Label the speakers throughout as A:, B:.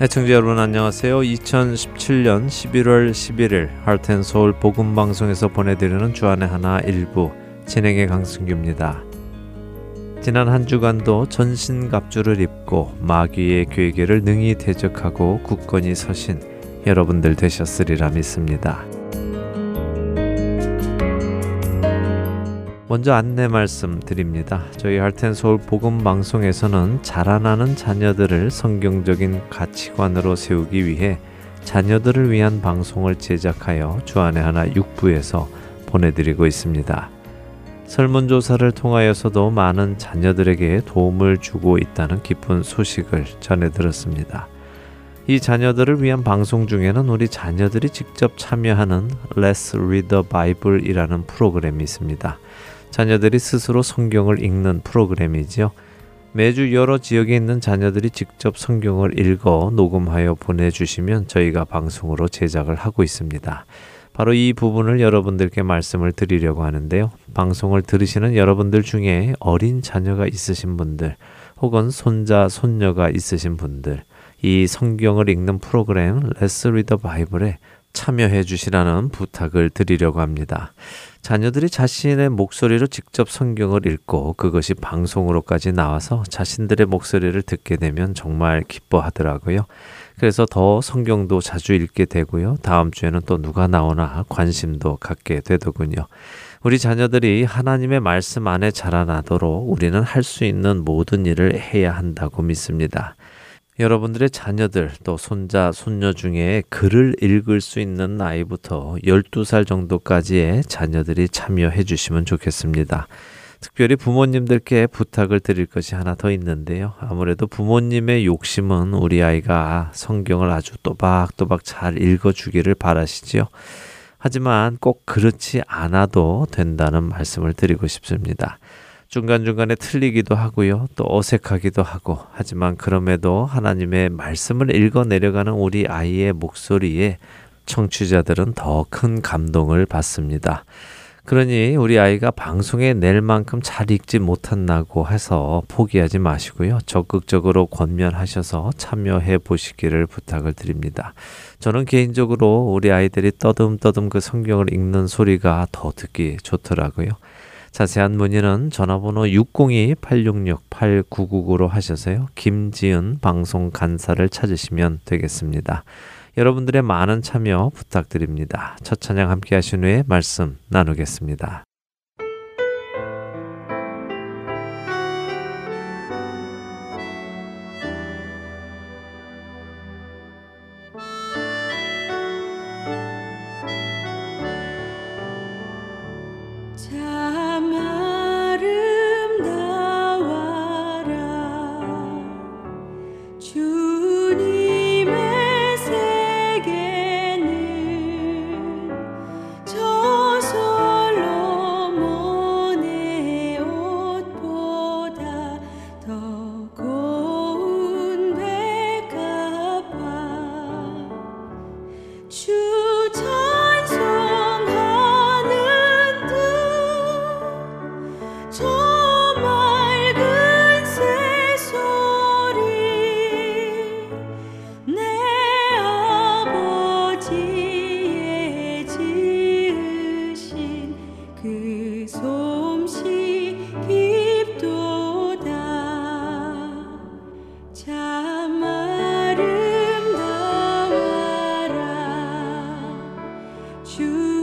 A: 애청자 여러분 안녕하세요. 2017년 11월 11일 할텐서울 복음방송에서 보내드리는 주안의 하나 일부 진행의 강승규입니다. 지난 한 주간도 전신갑주를 입고 마귀의 괴계를 능히 대적하고 굳건히 서신 여러분들 되셨으리라 믿습니다. 먼저 안내 말씀 드립니다. 저희 할텐 서울 복음 방송에서는 자라나는 자녀들을 성경적인 가치관으로 세우기 위해 자녀들을 위한 방송을 제작하여 주안의 하나 6부에서 보내드리고 있습니다. 설문조사를 통하여서도 많은 자녀들에게 도움을 주고 있다는 기쁜 소식을 전해 들었습니다. 이 자녀들을 위한 방송 중에는 우리 자녀들이 직접 참여하는 Let's Read the Bible이라는 프로그램이 있습니다. 자녀들이 스스로 성경을 읽는 프로그램이지요. 매주 여러 지역에 있는 자녀들이 직접 성경을 읽어 녹음하여 보내주시면 저희가 방송으로 제작을 하고 있습니다. 바로 이 부분을 여러분들께 말씀을 드리려고 하는데요. 방송을 들으시는 여러분들 중에 어린 자녀가 있으신 분들, 혹은 손자, 손녀가 있으신 분들, 이 성경을 읽는 프로그램 Let's Read the Bible에 참여해 주시라는 부탁을 드리려고 합니다. 자녀들이 자신의 목소리로 직접 성경을 읽고 그것이 방송으로까지 나와서 자신들의 목소리를 듣게 되면 정말 기뻐하더라고요. 그래서 더 성경도 자주 읽게 되고요. 다음 주에는 또 누가 나오나 관심도 갖게 되더군요. 우리 자녀들이 하나님의 말씀 안에 자라나도록 우리는 할 수 있는 모든 일을 해야 한다고 믿습니다. 여러분들의 자녀들 또 손자, 손녀 중에 글을 읽을 수 있는 나이부터 12살 정도까지의 자녀들이 참여해 주시면 좋겠습니다. 특별히 부모님들께 부탁을 드릴 것이 하나 더 있는데요. 아무래도 부모님의 욕심은 우리 아이가 성경을 아주 또박또박 잘 읽어주기를 바라시지요. 하지만 꼭 그렇지 않아도 된다는 말씀을 드리고 싶습니다. 중간중간에 틀리기도 하고요. 또 어색하기도 하고. 하지만 그럼에도 하나님의 말씀을 읽어 내려가는 우리 아이의 목소리에 청취자들은 더 큰 감동을 받습니다. 그러니 우리 아이가 방송에 낼 만큼 잘 읽지 못한다고 해서 포기하지 마시고요. 적극적으로 권면하셔서 참여해 보시기를 부탁을 드립니다. 저는 개인적으로 우리 아이들이 떠듬떠듬 그 성경을 읽는 소리가 더 듣기 좋더라고요. 자세한 문의는 전화번호 602-866-8999로 하셔서요. 김지은 방송 간사를 찾으시면 되겠습니다. 여러분들의 많은 참여 부탁드립니다. 첫 찬양 함께 하신 후에 말씀 나누겠습니다.
B: choose.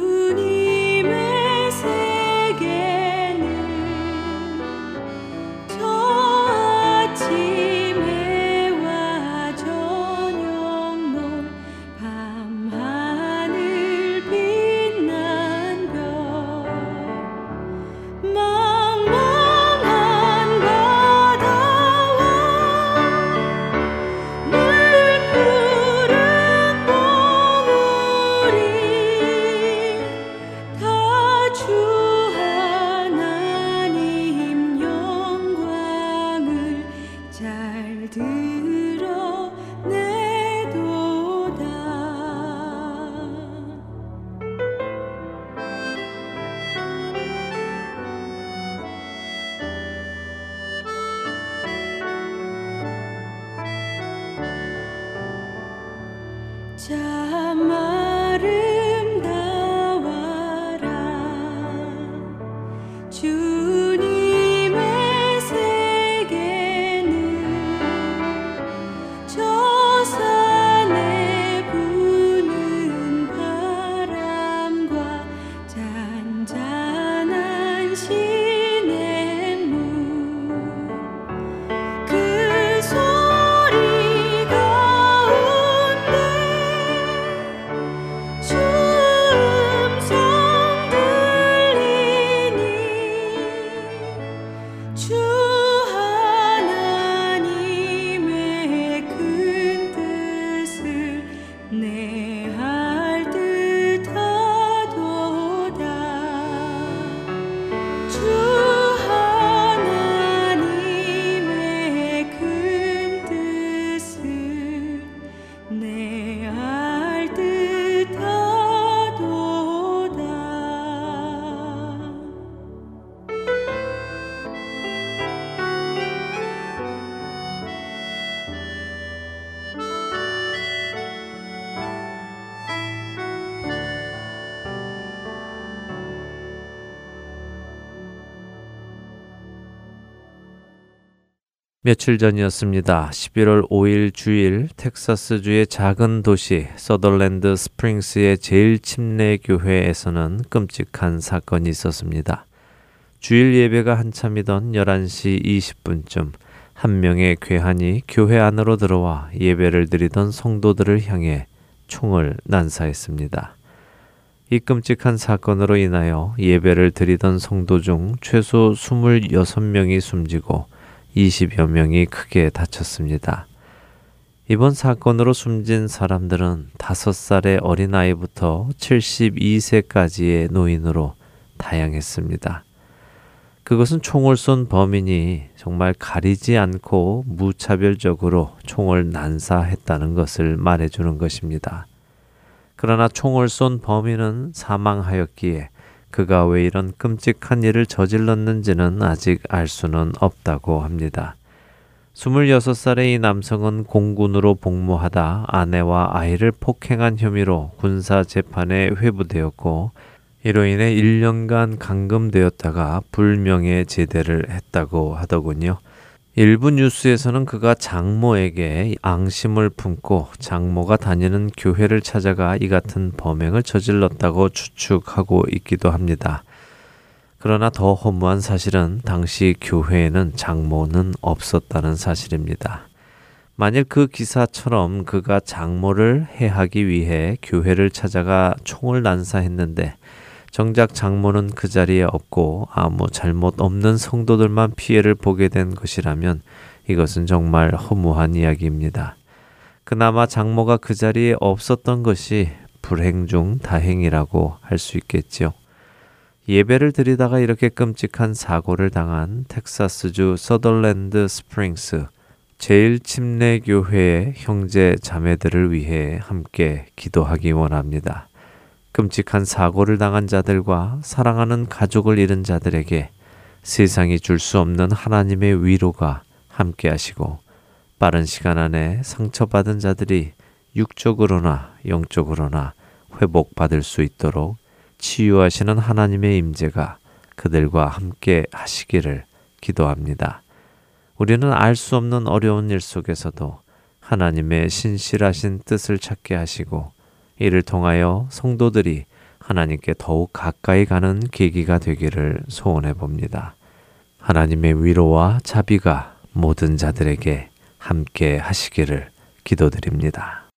A: 며칠 전이었습니다. 11월 5일 주일 텍사스주의 작은 도시 서덜랜드 스프링스의 제일 침례 교회에서는 끔찍한 사건이 있었습니다. 주일 예배가 한참이던 11시 20분쯤 한 명의 괴한이 교회 안으로 들어와 예배를 드리던 성도들을 향해 총을 난사했습니다. 이 끔찍한 사건으로 인하여 예배를 드리던 성도 중 최소 26명이 숨지고 20여 명이 크게 다쳤습니다. 이번 사건으로 숨진 사람들은 5살의 어린아이부터 72세까지의 노인으로 다양했습니다. 그것은 총을 쏜 범인이 정말 가리지 않고 무차별적으로 총을 난사했다는 것을 말해주는 것입니다. 그러나 총을 쏜 범인은 사망하였기에 그가 왜 이런 끔찍한 일을 저질렀는지는 아직 알 수는 없다고 합니다. 26살의 이 남성은 공군으로 복무하다 아내와 아이를 폭행한 혐의로 군사 재판에 회부되었고 이로 인해 1년간 감금되었다가 불명예 제대를 했다고 하더군요. 일부 뉴스에서는 그가 장모에게 앙심을 품고 장모가 다니는 교회를 찾아가 이 같은 범행을 저질렀다고 추측하고 있기도 합니다. 그러나 더 허무한 사실은 당시 교회에는 장모는 없었다는 사실입니다. 만일 그 기사처럼 그가 장모를 해하기 위해 교회를 찾아가 총을 난사했는데 정작 장모는 그 자리에 없고 아무 잘못 없는 성도들만 피해를 보게 된 것이라면 이것은 정말 허무한 이야기입니다. 그나마 장모가 그 자리에 없었던 것이 불행 중 다행이라고 할 수 있겠지요. 예배를 드리다가 이렇게 끔찍한 사고를 당한 텍사스주 서덜랜드 스프링스 제일 침례 교회의 형제 자매들을 위해 함께 기도하기 원합니다. 끔찍한 사고를 당한 자들과 사랑하는 가족을 잃은 자들에게 세상이 줄 수 없는 하나님의 위로가 함께 하시고 빠른 시간 안에 상처받은 자들이 육적으로나 영적으로나 회복받을 수 있도록 치유하시는 하나님의 임재가 그들과 함께 하시기를 기도합니다. 우리는 알 수 없는 어려운 일 속에서도 하나님의 신실하신 뜻을 찾게 하시고 이를 통하여 성도들이 하나님께 더욱 가까이 가는 계기가 되기를 소원해 봅니다. 하나님의 위로와 자비가 모든 자들에게 함께 하시기를 기도드립니다.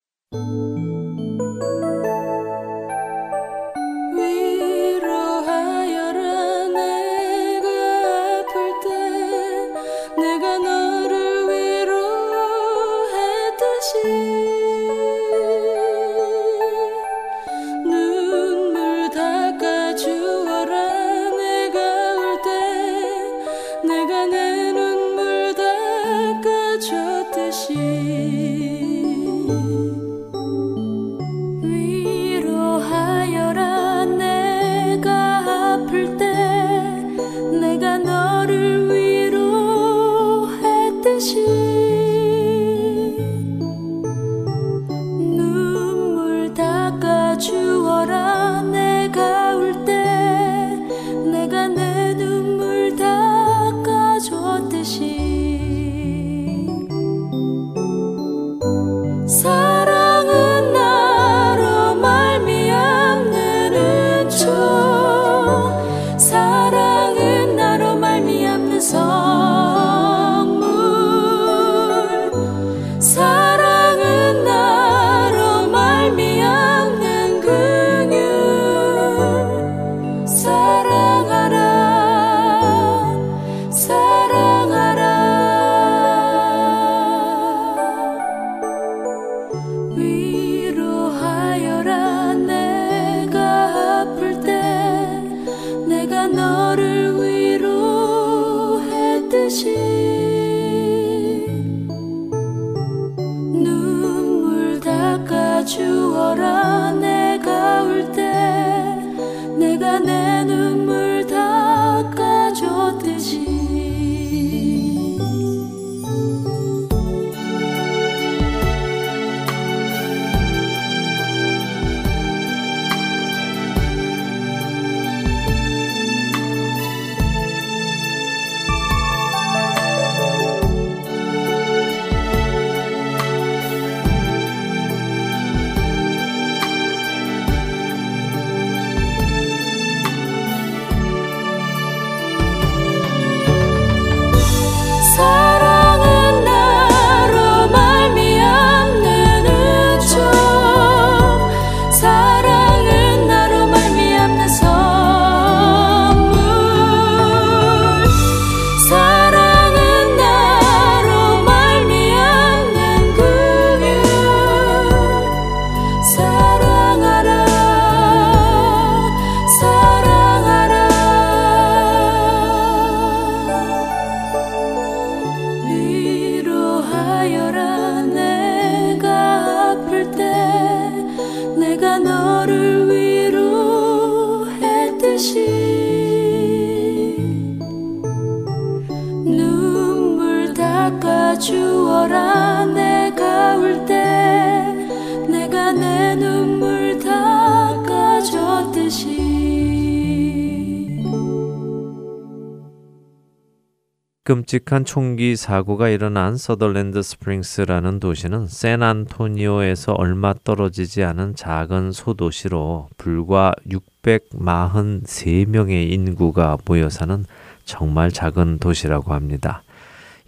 A: 끔찍한 총기 사고가 일어난 서덜랜드 스프링스라는 도시는 샌안토니오에서 얼마 떨어지지 않은 작은 소도시로 불과 643명의 인구가 모여 사는 정말 작은 도시라고 합니다.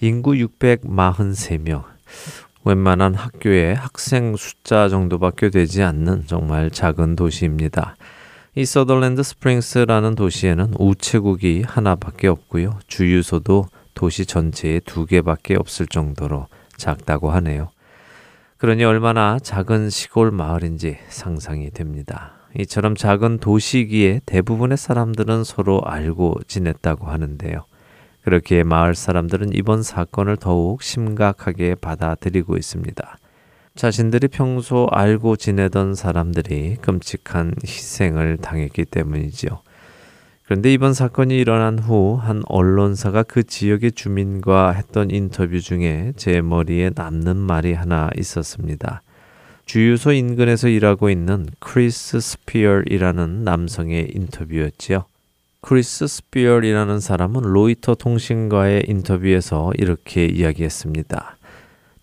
A: 인구 643명. 웬만한 학교의 학생 숫자 정도밖에 되지 않는 정말 작은 도시입니다. 이 서덜랜드 스프링스라는 도시에는 우체국이 하나밖에 없고요. 주유소도 도시 전체에 두 개밖에 없을 정도로 작다고 하네요. 그러니 얼마나 작은 시골 마을인지 상상이 됩니다. 이처럼 작은 도시기에 대부분의 사람들은 서로 알고 지냈다고 하는데요. 그렇게 마을 사람들은 이번 사건을 더욱 심각하게 받아들이고 있습니다. 자신들이 평소 알고 지내던 사람들이 끔찍한 희생을 당했기 때문이지요. 그런데 이번 사건이 일어난 후 한 언론사가 그 지역의 주민과 했던 인터뷰 중에 제 머리에 남는 말이 하나 있었습니다. 주유소 인근에서 일하고 있는 크리스 스피얼이라는 남성의 인터뷰였지요. 크리스 스피얼이라는 사람은 로이터 통신과의 인터뷰에서 이렇게 이야기했습니다.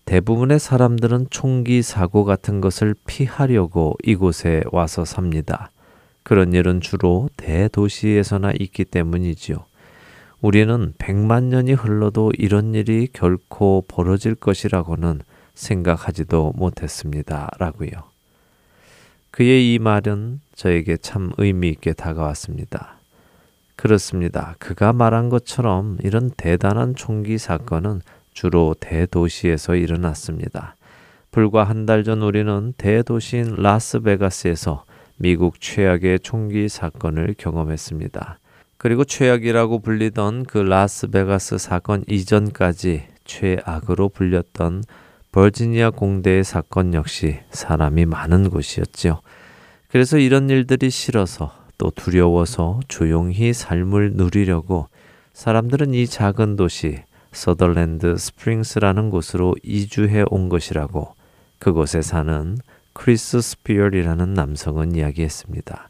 A: 대부분의 사람들은 총기 사고 같은 것을 피하려고 이곳에 와서 삽니다. 그런 일은 주로 대도시에서나 있기 때문이지요. 우리는 백만 년이 흘러도 이런 일이 결코 벌어질 것이라고는 생각하지도 못했습니다. 라고요. 그의 이 말은 저에게 참 의미 있게 다가왔습니다. 그렇습니다. 그가 말한 것처럼 이런 대단한 총기 사건은 주로 대도시에서 일어났습니다. 불과 한 달 전 우리는 대도시인 라스베가스에서 미국 최악의 총기 사건을 경험했습니다. 그리고 최악이라고 불리던 그 라스베가스 사건 이전까지 최악으로 불렸던 버지니아 공대의 사건 역시 사람이 많은 곳이었죠. 그래서 이런 일들이 싫어서 또 두려워서 조용히 삶을 누리려고 사람들은 이 작은 도시 서덜랜드 스프링스라는 곳으로 이주해 온 것이라고 그곳에 사는 크리스 스피얼이라는 남성은 이야기했습니다.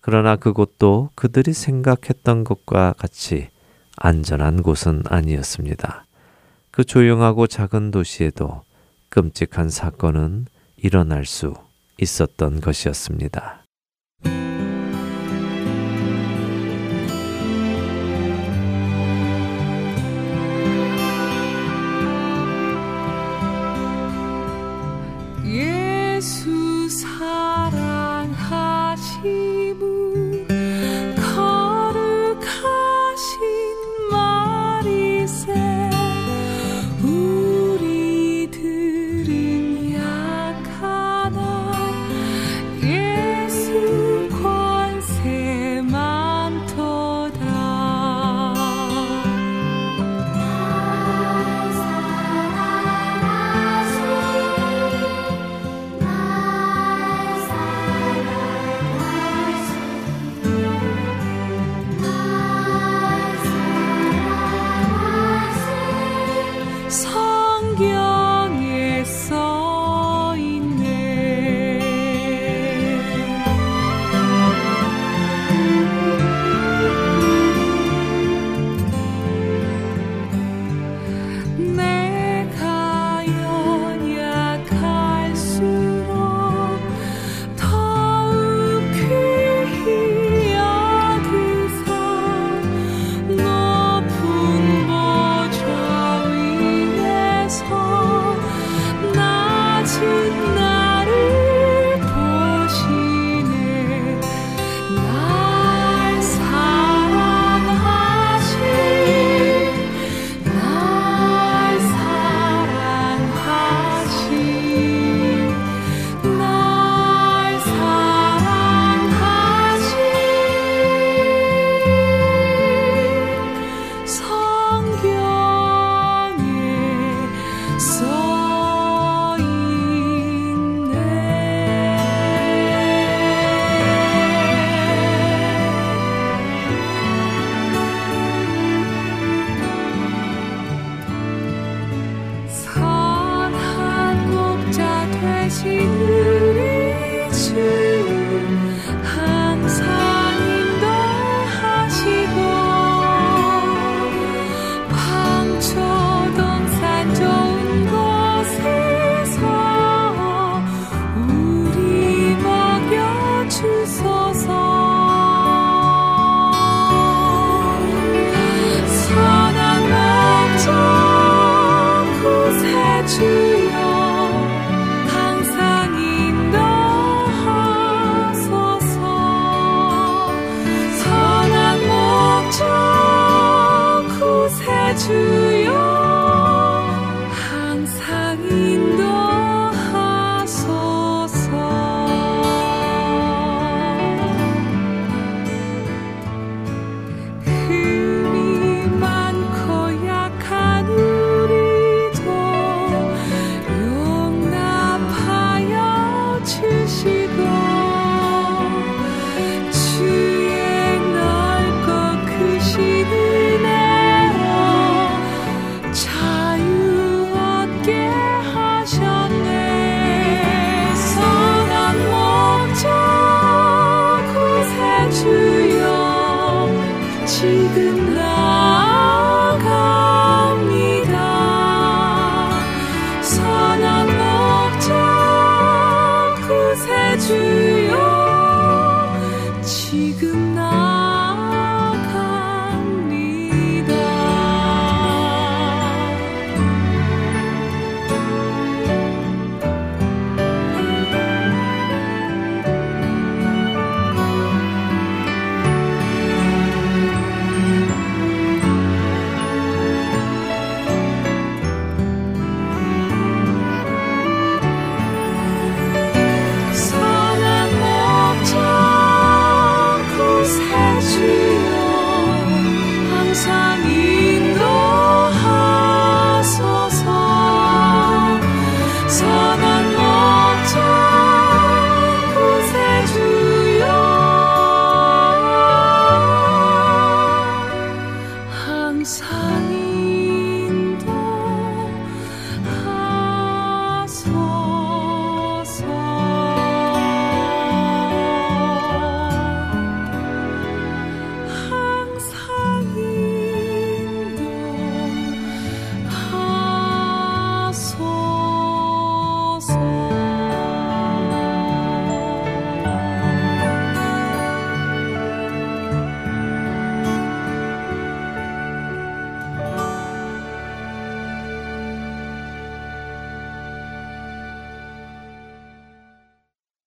A: 그러나 그곳도 그들이 생각했던 것과 같이 안전한 곳은 아니었습니다. 그 조용하고 작은 도시에도 끔찍한 사건은 일어날 수 있었던 것이었습니다.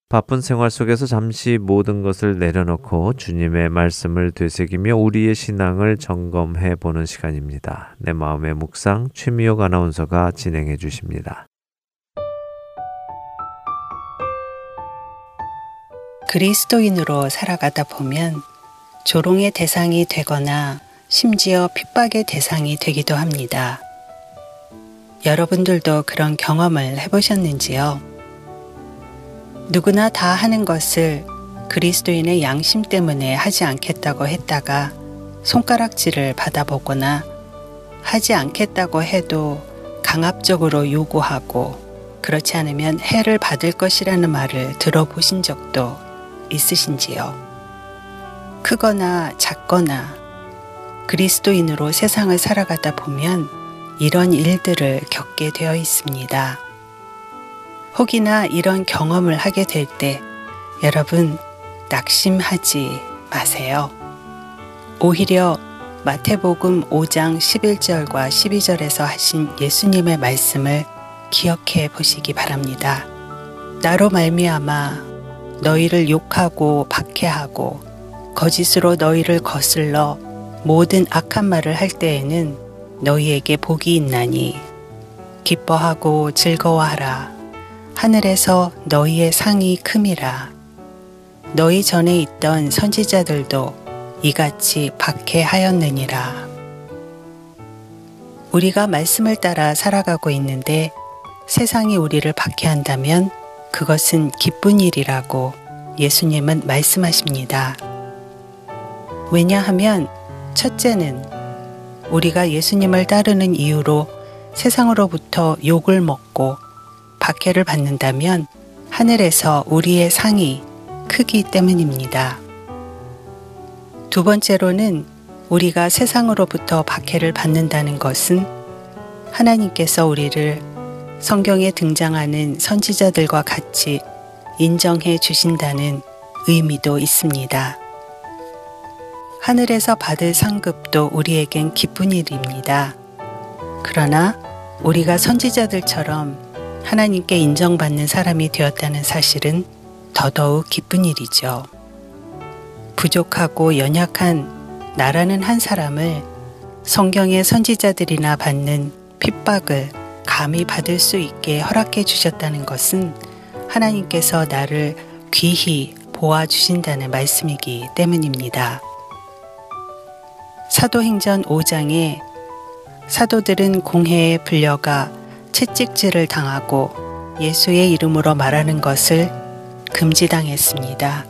A: 바쁜 생활 속에서 잠시 모든 것을 내려놓고 주님의 말씀을 되새기며 우리의 신앙을 점검해 보는 시간입니다. 내 마음의 묵상 최미옥 아나운서가 진행해 주십니다.
B: 그리스도인으로 살아가다 보면 조롱의 대상이 되거나 심지어 핍박의 대상이 되기도 합니다. 여러분들도 그런 경험을 해보셨는지요? 누구나 다 하는 것을 그리스도인의 양심 때문에 하지 않겠다고 했다가 손가락질을 받아보거나 하지 않겠다고 해도 강압적으로 요구하고 그렇지 않으면 해를 받을 것이라는 말을 들어보신 적도 있으신지요? 크거나 작거나 그리스도인으로 세상을 살아가다 보면 이런 일들을 겪게 되어 있습니다. 혹이나 이런 경험을 하게 될 때 여러분 낙심하지 마세요. 오히려 마태복음 5장 11절과 12절에서 하신 예수님의 말씀을 기억해 보시기 바랍니다. 나로 말미암아 너희를 욕하고 박해하고 거짓으로 너희를 거슬러 모든 악한 말을 할 때에는 너희에게 복이 있나니 기뻐하고 즐거워하라. 하늘에서 너희의 상이 큼이라. 너희 전에 있던 선지자들도 이같이 박해하였느니라. 우리가 말씀을 따라 살아가고 있는데 세상이 우리를 박해한다면 그것은 기쁜 일이라고 예수님은 말씀하십니다. 왜냐하면 첫째는 우리가 예수님을 따르는 이유로 세상으로부터 욕을 먹고 박해를 받는다면 하늘에서 우리의 상이 크기 때문입니다. 두 번째로는 우리가 세상으로부터 박해를 받는다는 것은 하나님께서 우리를 성경에 등장하는 선지자들과 같이 인정해 주신다는 의미도 있습니다. 하늘에서 받을 상급도 우리에겐 기쁜 일입니다. 그러나 우리가 선지자들처럼 하나님께 인정받는 사람이 되었다는 사실은 더더욱 기쁜 일이죠. 부족하고 연약한 나라는 한 사람을 성경의 선지자들이나 받는 핍박을 감히 받을 수 있게 허락해 주셨다는 것은 하나님께서 나를 귀히 보아주신다는 말씀이기 때문입니다. 사도행전 5장에 사도들은 공회에 불려가 채찍질을 당하고 예수의 이름으로 말하는 것을 금지당했습니다.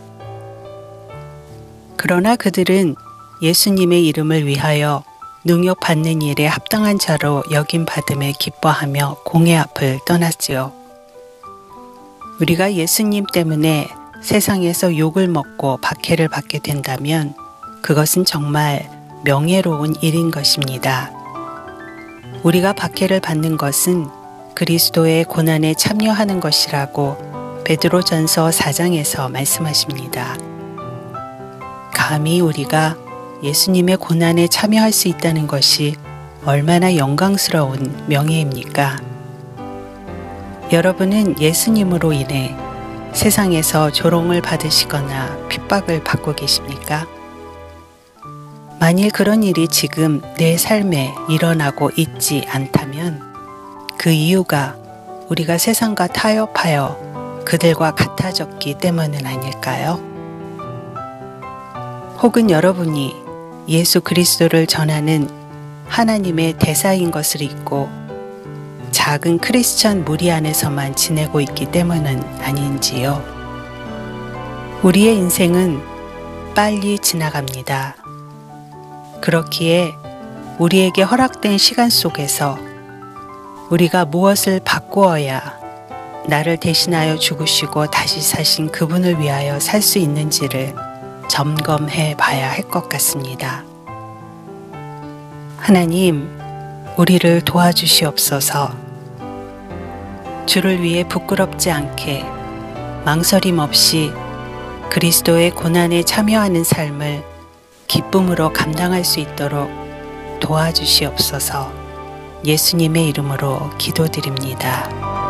B: 그러나 그들은 예수님의 이름을 위하여 능욕받는 일에 합당한 자로 여김 받음에 기뻐하며 공회 앞을 떠났지요. 우리가 예수님 때문에 세상에서 욕을 먹고 박해를 받게 된다면 그것은 정말 명예로운 일인 것입니다. 우리가 박해를 받는 것은 그리스도의 고난에 참여하는 것이라고 베드로전서 4장에서 말씀하십니다. 감히 우리가 예수님의 고난에 참여할 수 있다는 것이 얼마나 영광스러운 명예입니까? 여러분은 예수님으로 인해 세상에서 조롱을 받으시거나 핍박을 받고 계십니까? 만일 그런 일이 지금 내 삶에 일어나고 있지 않다면 그 이유가 우리가 세상과 타협하여 그들과 같아졌기 때문은 아닐까요? 혹은 여러분이 예수 그리스도를 전하는 하나님의 대사인 것을 잊고 작은 크리스천 무리 안에서만 지내고 있기 때문은 아닌지요. 우리의 인생은 빨리 지나갑니다. 그렇기에 우리에게 허락된 시간 속에서 우리가 무엇을 바꾸어야 나를 대신하여 죽으시고 다시 사신 그분을 위하여 살 수 있는지를 점검해 봐야 할 것 같습니다. 하나님, 우리를 도와주시옵소서. 주를 위해 부끄럽지 않게 망설임 없이 그리스도의 고난에 참여하는 삶을 기쁨으로 감당할 수 있도록 도와주시옵소서 예수님의 이름으로 기도드립니다.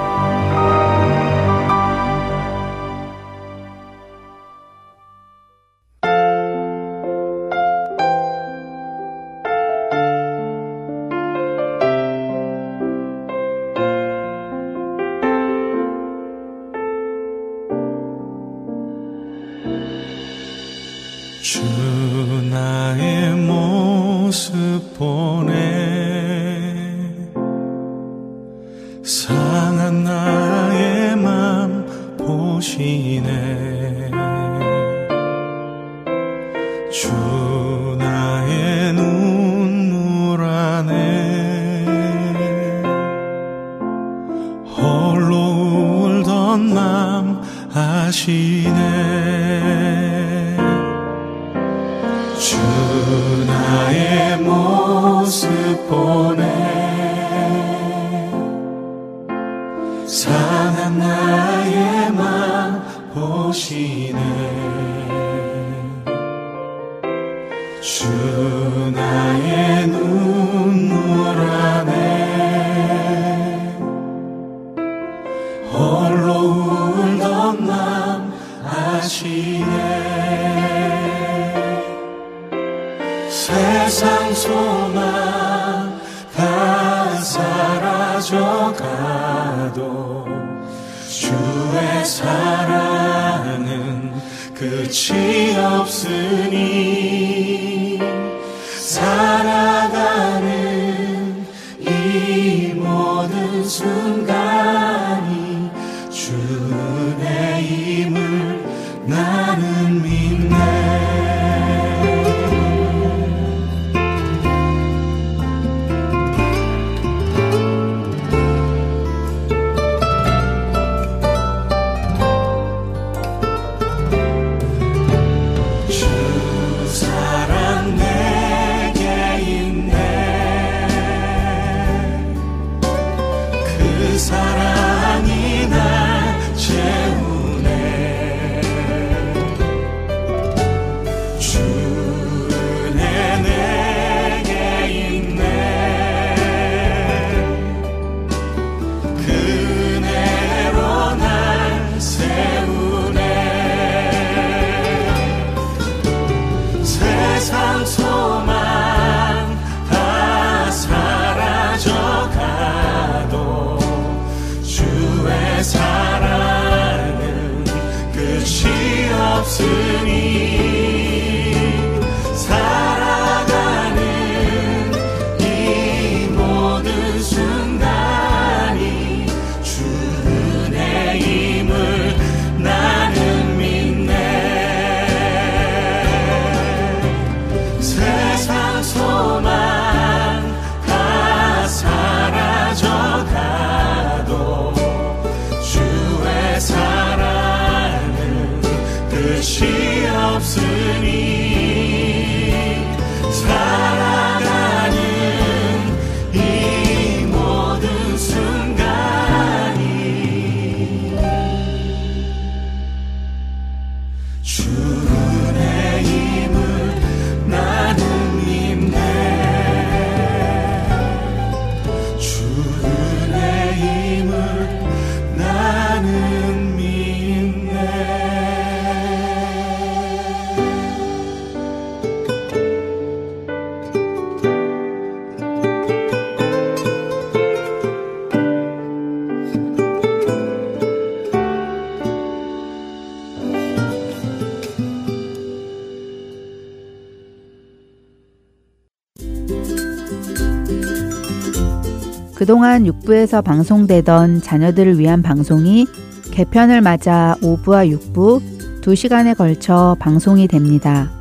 C: 그동안 6부에서 방송되던 자녀들을 위한 방송이 개편을 맞아 5부와 6부 2시간에 걸쳐 방송이 됩니다.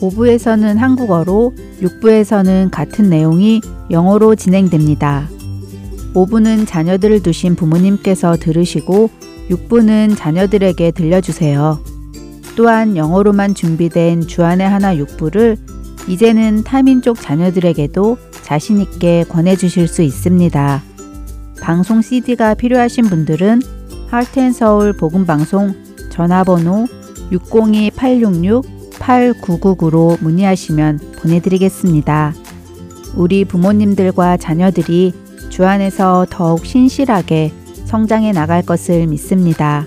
C: 5부에서는 한국어로, 6부에서는 같은 내용이 영어로 진행됩니다. 5부는 자녀들을 두신 부모님께서 들으시고 6부는 자녀들에게 들려주세요. 또한 영어로만 준비된 주안의 하나 6부를 이제는 타민족 자녀들에게도 자신있게 권해주실 수 있습니다. 방송 CD가 필요하신 분들은 하트앤서울 복음방송 전화번호 602-866-8999로 문의하시면 보내드리겠습니다. 우리 부모님들과 자녀들이 주 안에서 더욱 신실하게 성장해 나갈 것을 믿습니다.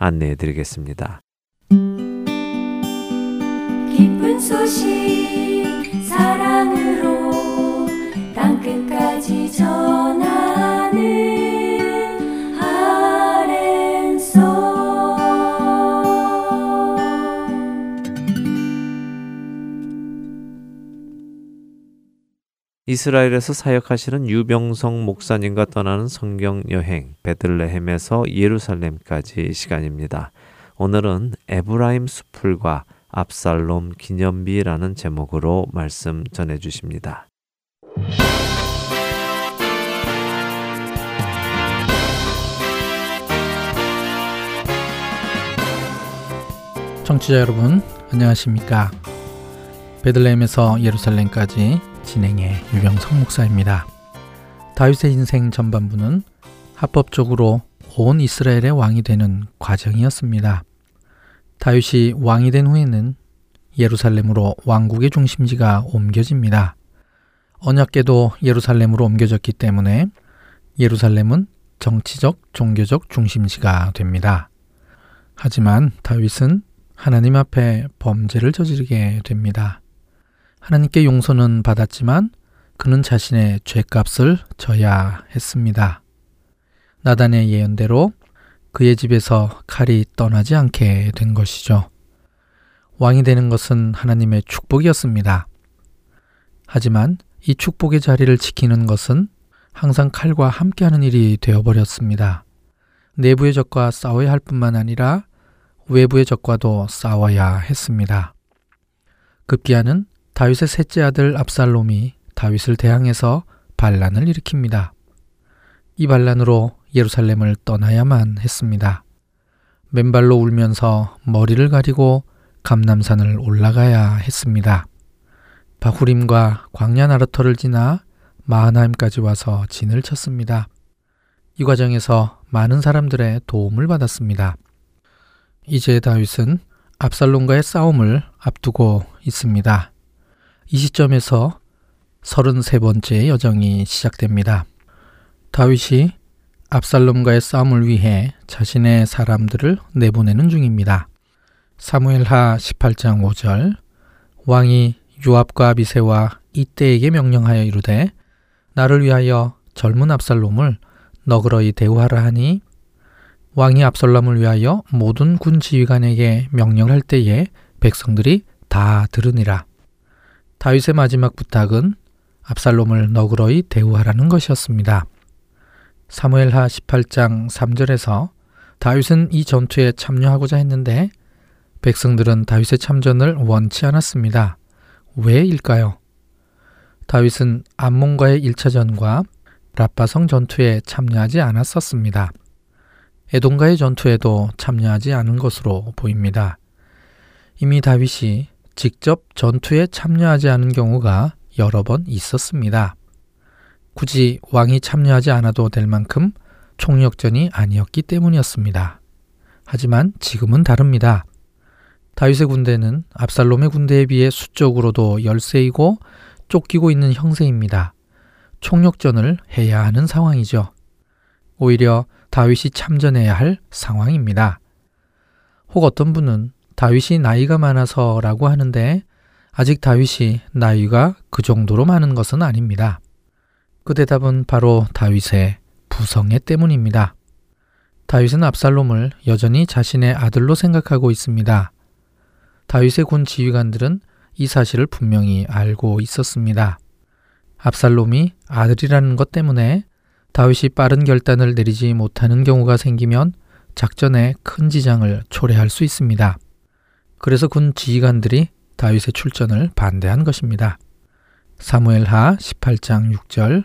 A: 안내해 드리겠습니다.
D: 기쁜 소식
A: 이스라엘에서 사역하시는 유병성 목사님과 떠나는 성경 여행 베들레헴에서 예루살렘까지 시간입니다. 오늘은 에브라임 수풀과 압살롬 기념비라는 제목으로 말씀 전해 주십니다.
E: 청취자 여러분 안녕하십니까 베들레헴에서 예루살렘까지 진행의 유병성 목사입니다. 다윗의 인생 전반부는 합법적으로 온 이스라엘의 왕이 되는 과정이었습니다. 다윗이 왕이 된 후에는 예루살렘으로 왕국의 중심지가 옮겨집니다. 언약계도 예루살렘으로 옮겨졌기 때문에 예루살렘은 정치적, 종교적 중심지가 됩니다. 하지만 다윗은 하나님 앞에 범죄를 저지르게 됩니다. 하나님께 용서는 받았지만 그는 자신의 죄값을 져야 했습니다. 나단의 예언대로 그의 집에서 칼이 떠나지 않게 된 것이죠. 왕이 되는 것은 하나님의 축복이었습니다. 하지만 이 축복의 자리를 지키는 것은 항상 칼과 함께하는 일이 되어버렸습니다. 내부의 적과 싸워야 할 뿐만 아니라 외부의 적과도 싸워야 했습니다. 급기야는 다윗의 셋째 아들 압살롬이 다윗을 대항해서 반란을 일으킵니다. 이 반란으로 예루살렘을 떠나야만 했습니다. 맨발로 울면서 머리를 가리고 감남산을 올라가야 했습니다. 바후림과 광야 나르터를 지나 마하나임까지 와서 진을 쳤습니다. 이 과정에서 많은 사람들의 도움을 받았습니다. 이제 다윗은 압살롬과의 싸움을 앞두고 있습니다. 이 시점에서 33번째 여정이 시작됩니다. 다윗이 압살롬과의 싸움을 위해 자신의 사람들을 내보내는 중입니다. 사무엘하 18장 5절 왕이 요압과 비세와 이때에게 명령하여 이르되 나를 위하여 젊은 압살롬을 너그러이 대우하라 하니 왕이 압살롬을 위하여 모든 군 지휘관에게 명령할 때에 백성들이 다 들으니라. 다윗의 마지막 부탁은 압살롬을 너그러이 대우하라는 것이었습니다. 사무엘하 18장 3절에서 다윗은 이 전투에 참여하고자 했는데 백성들은 다윗의 참전을 원치 않았습니다. 왜일까요? 다윗은 암몬과의 1차전과 라빠성 전투에 참여하지 않았었습니다. 에돔과의 전투에도 참여하지 않은 것으로 보입니다. 이미 다윗이 직접 전투에 참여하지 않은 경우가 여러 번 있었습니다. 굳이 왕이 참여하지 않아도 될 만큼 총력전이 아니었기 때문이었습니다. 하지만 지금은 다릅니다. 다윗의 군대는 압살롬의 군대에 비해 수적으로도 열세이고 쫓기고 있는 형세입니다. 총력전을 해야 하는 상황이죠. 오히려 다윗이 참전해야 할 상황입니다. 혹 어떤 분은 다윗이 나이가 많아서라고 하는데 아직 다윗이 나이가 그 정도로 많은 것은 아닙니다. 그 대답은 바로 다윗의 부성애 때문입니다. 다윗은 압살롬을 여전히 자신의 아들로 생각하고 있습니다. 다윗의 군 지휘관들은 이 사실을 분명히 알고 있었습니다. 압살롬이 아들이라는 것 때문에 다윗이 빠른 결단을 내리지 못하는 경우가 생기면 작전에 큰 지장을 초래할 수 있습니다. 그래서 군 지휘관들이 다윗의 출전을 반대한 것입니다. 사무엘하 18장 6절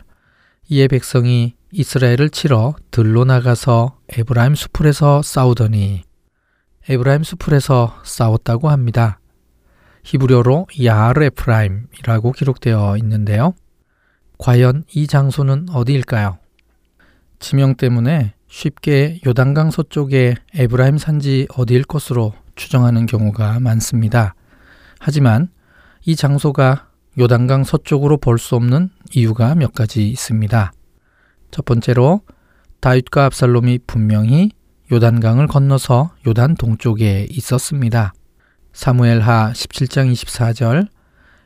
E: 이에 백성이 이스라엘을 치러 들로 나가서 에브라임 수풀에서 싸우더니 에브라임 수풀에서 싸웠다고 합니다. 히브리어로 יער אפרים이라고 기록되어 있는데요. 과연 이 장소는 어디일까요? 지명 때문에 쉽게 요단강 서쪽의 에브라임 산지 어디일 것으로 추정하는 경우가 많습니다. 하지만 이 장소가 요단강 서쪽으로 볼 수 없는 이유가 몇 가지 있습니다. 첫 번째로 다윗과 압살롬이 분명히 요단강을 건너서 요단 동쪽에 있었습니다. 사무엘하 17장 24절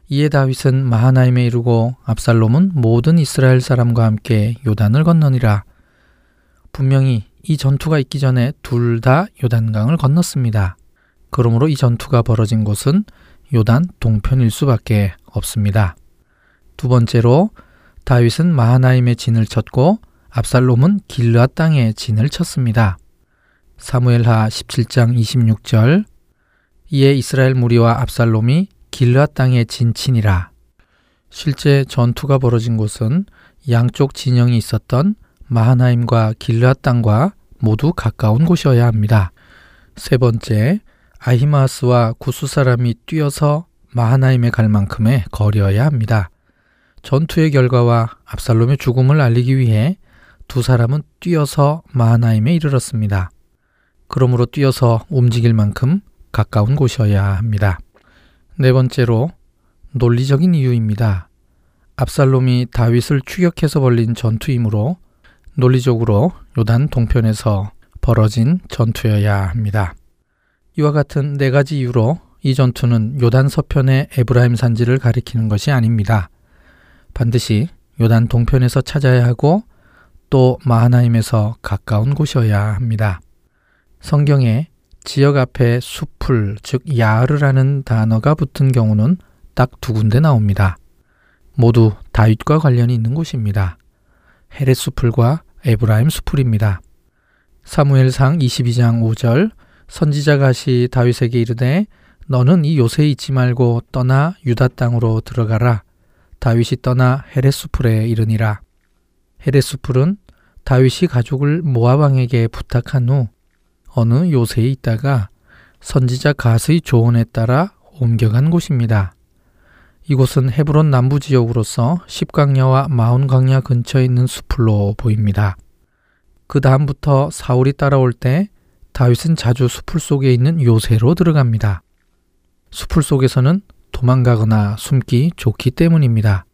E: 이에 다윗은 마하나임에 이르고 압살롬은 모든 이스라엘 사람과 함께 요단을 건너니라. 분명히 이 전투가 있기 전에 둘 다 요단강을 건넜습니다. 그러므로 이 전투가 벌어진 곳은 요단 동편일 수밖에 없습니다. 두 번째로 다윗은 마하나임에 진을 쳤고 압살롬은 길르아 땅에 진을 쳤습니다. 사무엘하 17장 26절 이에 이스라엘 무리와 압살롬이 길르아 땅에 진친이라. 실제 전투가 벌어진 곳은 양쪽 진영이 있었던 마하나임과 길르아 땅과 모두 가까운 곳이어야 합니다. 세 번째, 아히마스와 구스 사람이 뛰어서 마하나임에 갈 만큼의 거리여야 합니다. 전투의 결과와 압살롬의 죽음을 알리기 위해 두 사람은 뛰어서 마하나임에 이르렀습니다. 그러므로 뛰어서 움직일 만큼 가까운 곳이어야 합니다. 네 번째로 논리적인 이유입니다. 압살롬이 다윗을 추격해서 벌린 전투이므로 논리적으로 요단 동편에서 벌어진 전투여야 합니다. 이와 같은 네 가지 이유로 이 전투는 요단 서편의 에브라임 산지를 가리키는 것이 아닙니다. 반드시 요단 동편에서 찾아야 하고 또 마하나임에서 가까운 곳이어야 합니다. 성경에 지역 앞에 숲을 즉 야르라는 단어가 붙은 경우는 딱 두 군데 나옵니다. 모두 다윗과 관련이 있는 곳입니다. 헤렛 수풀과 에브라임 수풀입니다. 사무엘상 22장 5절 선지자가 하시 다윗에게 이르되 너는 이 요새에 있지 말고 떠나 유다 땅으로 들어가라. 다윗이 떠나 헤렛 수풀에 이르니라. 헤렛 수풀은 다윗이 가족을 모압 왕에게 부탁한 후 어느 요새에 있다가 선지자 갓의 조언에 따라 옮겨간 곳입니다. 이곳은 헤브론 남부 지역으로서 십강야와 마온강야 근처에 있는 수풀로 보입니다. 그 다음부터 사울이 따라올 때 다윗은 자주 수풀 속에 있는 요새로 들어갑니다. 수풀 속에서는 도망가거나 숨기 좋기 때문입니다.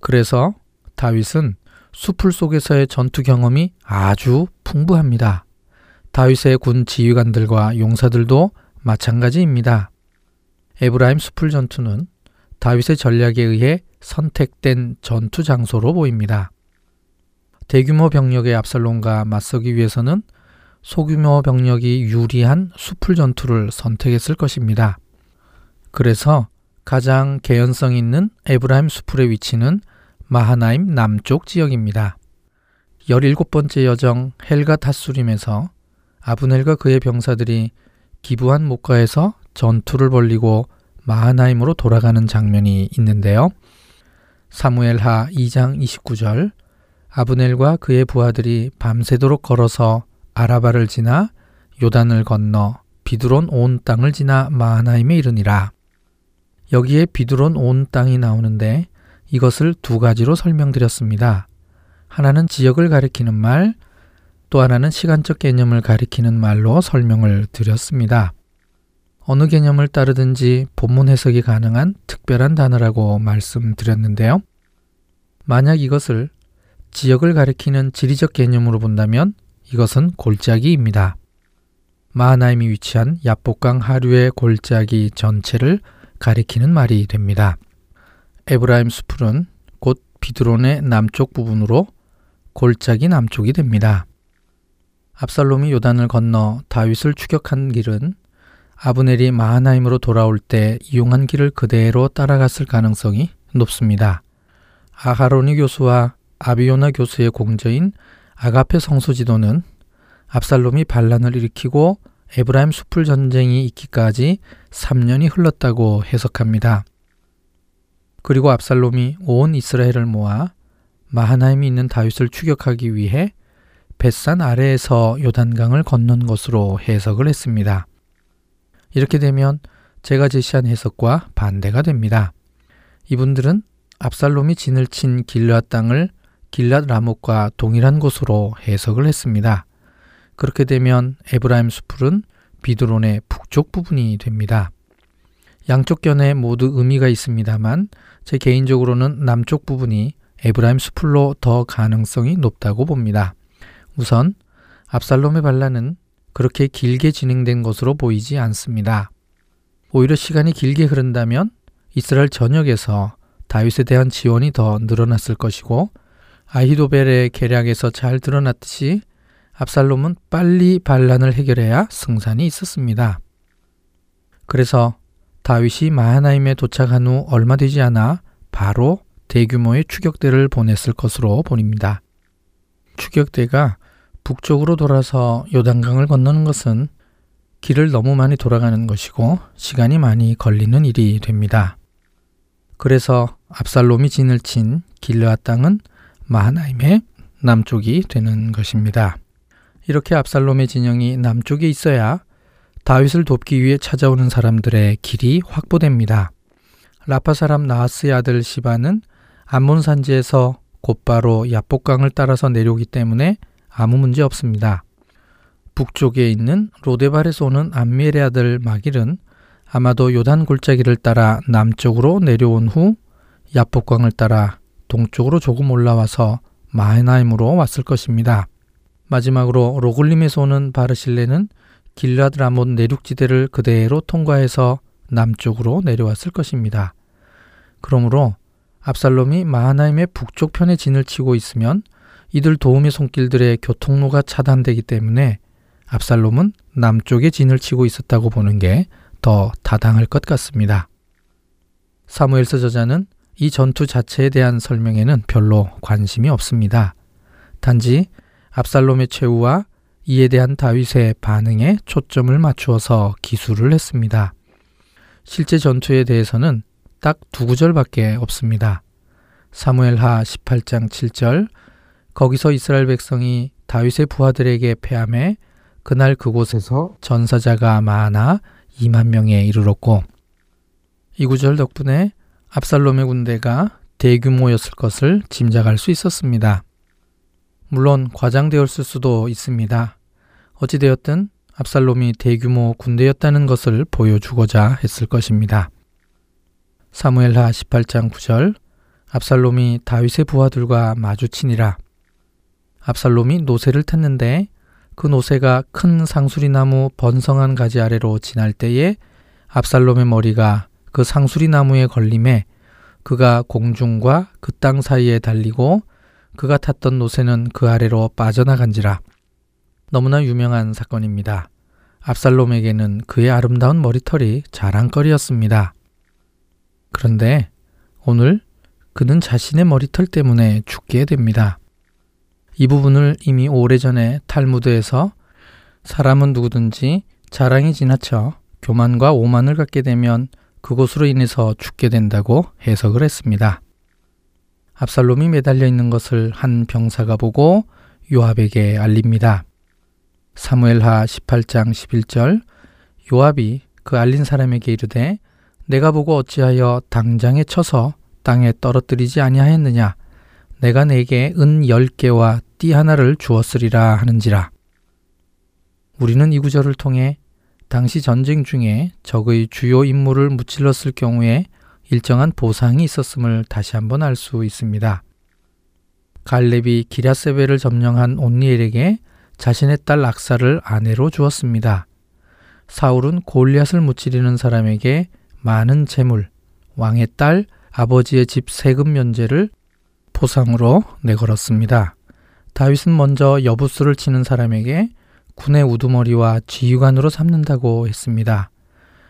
E: 그래서 다윗은 수풀 속에서의 전투 경험이 아주 풍부합니다. 다윗의 군 지휘관들과 용사들도 마찬가지입니다. 에브라임 수풀 전투는 다윗의 전략에 의해 선택된 전투 장소로 보입니다. 대규모 병력의 압살롬과 맞서기 위해서는 소규모 병력이 유리한 수풀 전투를 선택했을 것입니다. 그래서 가장 개연성 있는 에브라임 수풀의 위치는 마하나임 남쪽 지역입니다. 17번째 여정 헬가 타수림에서 아브넬과 그의 병사들이 기부한 목가에서 전투를 벌리고 마하나임으로 돌아가는 장면이 있는데요. 사무엘하 2장 29절 아브넬과 그의 부하들이 밤새도록 걸어서 아라바를 지나 요단을 건너 비두론 온 땅을 지나 마하나임에 이르니라. 여기에 비두론 온 땅이 나오는데 이것을 두 가지로 설명드렸습니다. 하나는 지역을 가리키는 말, 또 하나는 시간적 개념을 가리키는 말로 설명을 드렸습니다. 어느 개념을 따르든지 본문 해석이 가능한 특별한 단어라고 말씀드렸는데요. 만약 이것을 지역을 가리키는 지리적 개념으로 본다면 이것은 골짜기입니다. 마하나임이 위치한 야복강 하류의 골짜기 전체를 가리키는 말이 됩니다. 에브라임 수풀은 곧 비드론의 남쪽 부분으로 골짜기 남쪽이 됩니다. 압살롬이 요단을 건너 다윗을 추격한 길은 아브넬이 마하나임으로 돌아올 때 이용한 길을 그대로 따라갔을 가능성이 높습니다. 아하로니 교수와 아비오나 교수의 공저인 아가페 성소지도는 압살롬이 반란을 일으키고 에브라임 수풀 전쟁이 있기까지 3년이 흘렀다고 해석합니다. 그리고 압살롬이 온 이스라엘을 모아 마하나임이 있는 다윗을 추격하기 위해 뱃산 아래에서 요단강을 건넌 것으로 해석을 했습니다. 이렇게 되면 제가 제시한 해석과 반대가 됩니다. 이분들은 압살롬이 진을 친 길르앗 땅을 길랏 라못과 동일한 곳으로 해석을 했습니다. 그렇게 되면 에브라임 수풀은 비드론의 북쪽 부분이 됩니다. 양쪽 견해 모두 의미가 있습니다만 제 개인적으로는 남쪽 부분이 에브라임 수풀로 더 가능성이 높다고 봅니다. 우선 압살롬의 반란은 그렇게 길게 진행된 것으로 보이지 않습니다. 오히려 시간이 길게 흐른다면 이스라엘 전역에서 다윗에 대한 지원이 더 늘어났을 것이고 아히도벨의 계략에서 잘 드러났듯이 압살롬은 빨리 반란을 해결해야 승산이 있었습니다. 그래서 다윗이 마하나임에 도착한 후 얼마 되지 않아 바로 대규모의 추격대를 보냈을 것으로 보입니다. 추격대가 북쪽으로 돌아서 요단강을 건너는 것은 길을 너무 많이 돌아가는 것이고 시간이 많이 걸리는 일이 됩니다. 그래서 압살롬이 진을 친 길르앗 땅은 마하나임의 남쪽이 되는 것입니다. 이렇게 압살롬의 진영이 남쪽에 있어야 다윗을 돕기 위해 찾아오는 사람들의 길이 확보됩니다. 라파 사람 나하스의 아들 시바는 암몬 산지에서 곧바로 야복강을 따라서 내려오기 때문에 아무 문제 없습니다. 북쪽에 있는 로데발에서 오는 암미엘의 아들 마길은 아마도 요단 골짜기를 따라 남쪽으로 내려온 후 야복강을 따라 동쪽으로 조금 올라와서 마헤나임으로 왔을 것입니다. 마지막으로 로글림에서 오는 바르실레는 길라드 라몬 내륙지대를 그대로 통과해서 남쪽으로 내려왔을 것입니다. 그러므로 압살롬이 마하나임의 북쪽 편에 진을 치고 있으면 이들 도움의 손길들의 교통로가 차단되기 때문에 압살롬은 남쪽에 진을 치고 있었다고 보는 게 더 타당할 것 같습니다. 사무엘서 저자는 이 전투 자체에 대한 설명에는 별로 관심이 없습니다. 단지 압살롬의 최후와 이에 대한 다윗의 반응에 초점을 맞추어서 기술을 했습니다. 실제 전투에 대해서는 딱 두 구절밖에 없습니다. 사무엘하 18장 7절 거기서 이스라엘 백성이 다윗의 부하들에게 패함해 그날 그곳에서 전사자가 많아 2만 명에 이르렀고 이 구절 덕분에 압살롬의 군대가 대규모였을 것을 짐작할 수 있었습니다. 물론 과장되었을 수도 있습니다. 어찌되었든 압살롬이 대규모 군대였다는 것을 보여주고자 했을 것입니다. 사무엘하 18장 9절 압살롬이 다윗의 부하들과 마주치니라. 압살롬이 노새를 탔는데 그 노새가 큰 상수리나무 번성한 가지 아래로 지날 때에 압살롬의 머리가 그 상수리 나무에 걸림에 그가 공중과 그 땅 사이에 달리고 그가 탔던 노새는 그 아래로 빠져나간지라. 너무나 유명한 사건입니다. 압살롬에게는 그의 아름다운 머리털이 자랑거리였습니다. 그런데 오늘 그는 자신의 머리털 때문에 죽게 됩니다. 이 부분을 이미 오래전에 탈무드에서 사람은 누구든지 자랑이 지나쳐 교만과 오만을 갖게 되면 그곳으로 인해서 죽게 된다고 해석을 했습니다. 압살롬이 매달려 있는 것을 한 병사가 보고 요압에게 알립니다. 사무엘하 18장 11절 요압이 그 알린 사람에게 이르되 내가 보고 어찌하여 당장에 쳐서 땅에 떨어뜨리지 아니하였느냐 내가 내게 은 열개와 띠 하나를 주었으리라 하는지라 우리는 이 구절을 통해 당시 전쟁 중에 적의 주요 인물을 무찔렀을 경우에 일정한 보상이 있었음을 다시 한번 알 수 있습니다. 갈렙이 기랴세베를 점령한 온니엘에게 자신의 딸 악사를 아내로 주었습니다. 사울은 골리앗을 무찌르는 사람에게 많은 재물, 왕의 딸, 아버지의 집 세금 면제를 보상으로 내걸었습니다. 다윗은 먼저 여부수를 치는 사람에게 군의 우두머리와 지휘관으로 삼는다고 했습니다.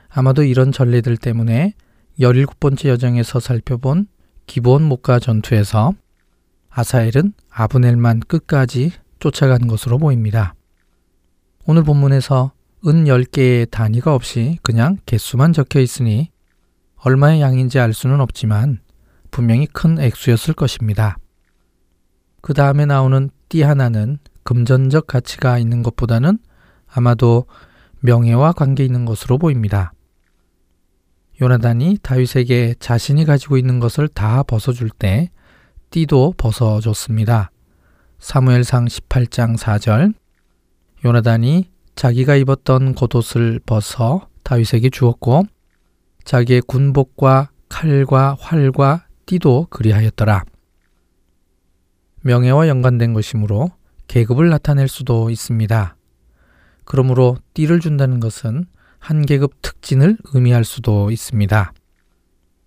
E: 아마도 이런 전례들 때문에 17번째 여정에서 살펴본 기본 목가 전투에서 아사엘은 아브넬만 끝까지 쫓아간 것으로 보입니다. 오늘 본문에서 은 10개의 단위가 없이 그냥 개수만 적혀 있으니 얼마의 양인지 알 수는 없지만 분명히 큰 액수였을 것입니다. 그 다음에 나오는 띠 하나는 금전적 가치가 있는 것보다는 아마도 명예와 관계 있는 것으로 보입니다. 요나단이 다윗에게 자신이 가지고 있는 것을 다 벗어줄 때 띠도 벗어줬습니다. 사무엘상 18장 4절 요나단이 자기가 입었던 겉옷을 벗어 다윗에게 주었고 자기의 군복과 칼과 활과 띠도 그리하였더라. 명예와 연관된 것이므로 계급을 나타낼 수도 있습니다. 그러므로 띠를 준다는 것은 한 계급 특진을 의미할 수도 있습니다.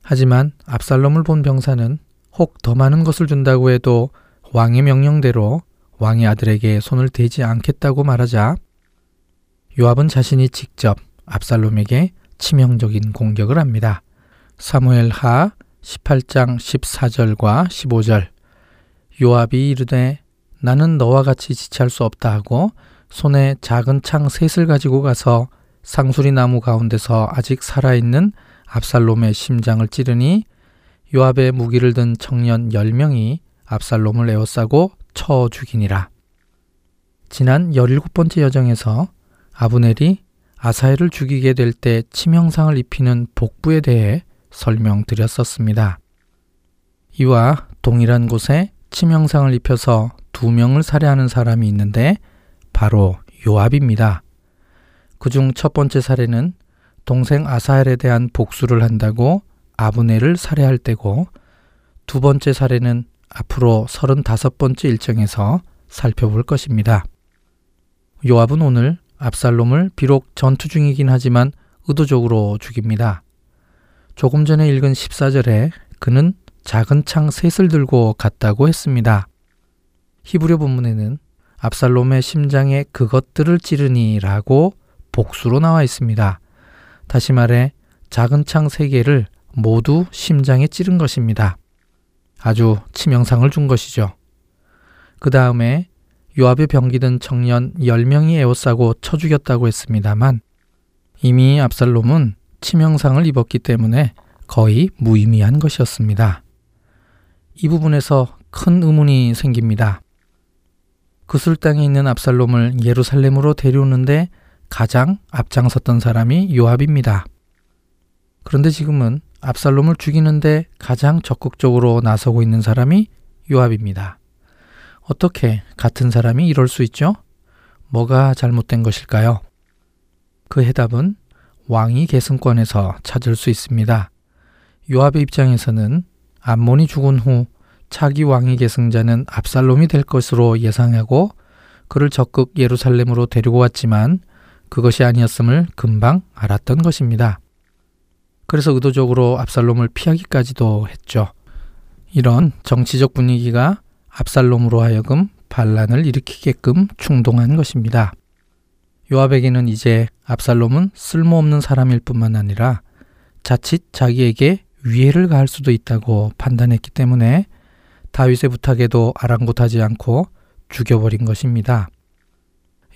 E: 하지만 압살롬을 본 병사는 혹 더 많은 것을 준다고 해도 왕의 명령대로 왕의 아들에게 손을 대지 않겠다고 말하자 요압은 자신이 직접 압살롬에게 치명적인 공격을 합니다. 사무엘 하 18장 14절과 15절 요압이 이르되 나는 너와 같이 지체할 수 없다 하고 손에 작은 창 셋을 가지고 가서 상수리 나무 가운데서 아직 살아있는 압살롬의 심장을 찌르니 요압의 무기를 든 청년 10명이 압살롬을 에워싸고 쳐 죽이니라. 지난 17번째 여정에서 아브넬이 아사엘을 죽이게 될 때 치명상을 입히는 복부에 대해 설명드렸었습니다. 이와 동일한 곳에 치명상을 입혀서 두 명을 살해하는 사람이 있는데 바로 요압입니다. 그중 첫 번째 사례는 동생 아사엘에 대한 복수를 한다고 아브넬을 살해할 때고 두 번째 사례는 앞으로 35번째 일정에서 살펴볼 것입니다. 요압은 오늘 압살롬을 비록 전투 중이긴 하지만 의도적으로 죽입니다. 조금 전에 읽은 14절에 그는 작은 창 셋을 들고 갔다고 했습니다. 히브리 본문에는 압살롬의 심장에 그것들을 찌르니라고 복수로 나와 있습니다. 다시 말해 작은 창 세 개를 모두 심장에 찌른 것입니다. 아주 치명상을 준 것이죠. 그 다음에 요압의 병기든 청년 10명이 에워싸고 쳐 죽였다고 했습니다만 이미 압살롬은 치명상을 입었기 때문에 거의 무의미한 것이었습니다. 이 부분에서 큰 의문이 생깁니다. 그술 땅에 있는 압살롬을 예루살렘으로 데려오는데 가장 앞장섰던 사람이 요압입니다. 그런데 지금은 압살롬을 죽이는데 가장 적극적으로 나서고 있는 사람이 요압입니다. 어떻게 같은 사람이 이럴 수 있죠? 뭐가 잘못된 것일까요? 그 해답은 왕위 계승권에서 찾을 수 있습니다. 요압의 입장에서는 암몬이 죽은 후 차기 왕위 계승자는 압살롬이 될 것으로 예상하고 그를 적극 예루살렘으로 데리고 왔지만 그것이 아니었음을 금방 알았던 것입니다. 그래서 의도적으로 압살롬을 피하기까지도 했죠. 이런 정치적 분위기가 압살롬으로 하여금 반란을 일으키게끔 충동한 것입니다. 요압에게는 이제 압살롬은 쓸모없는 사람일 뿐만 아니라 자칫 자기에게 위해를 가할 수도 있다고 판단했기 때문에 다윗의 부탁에도 아랑곳하지 않고 죽여버린 것입니다.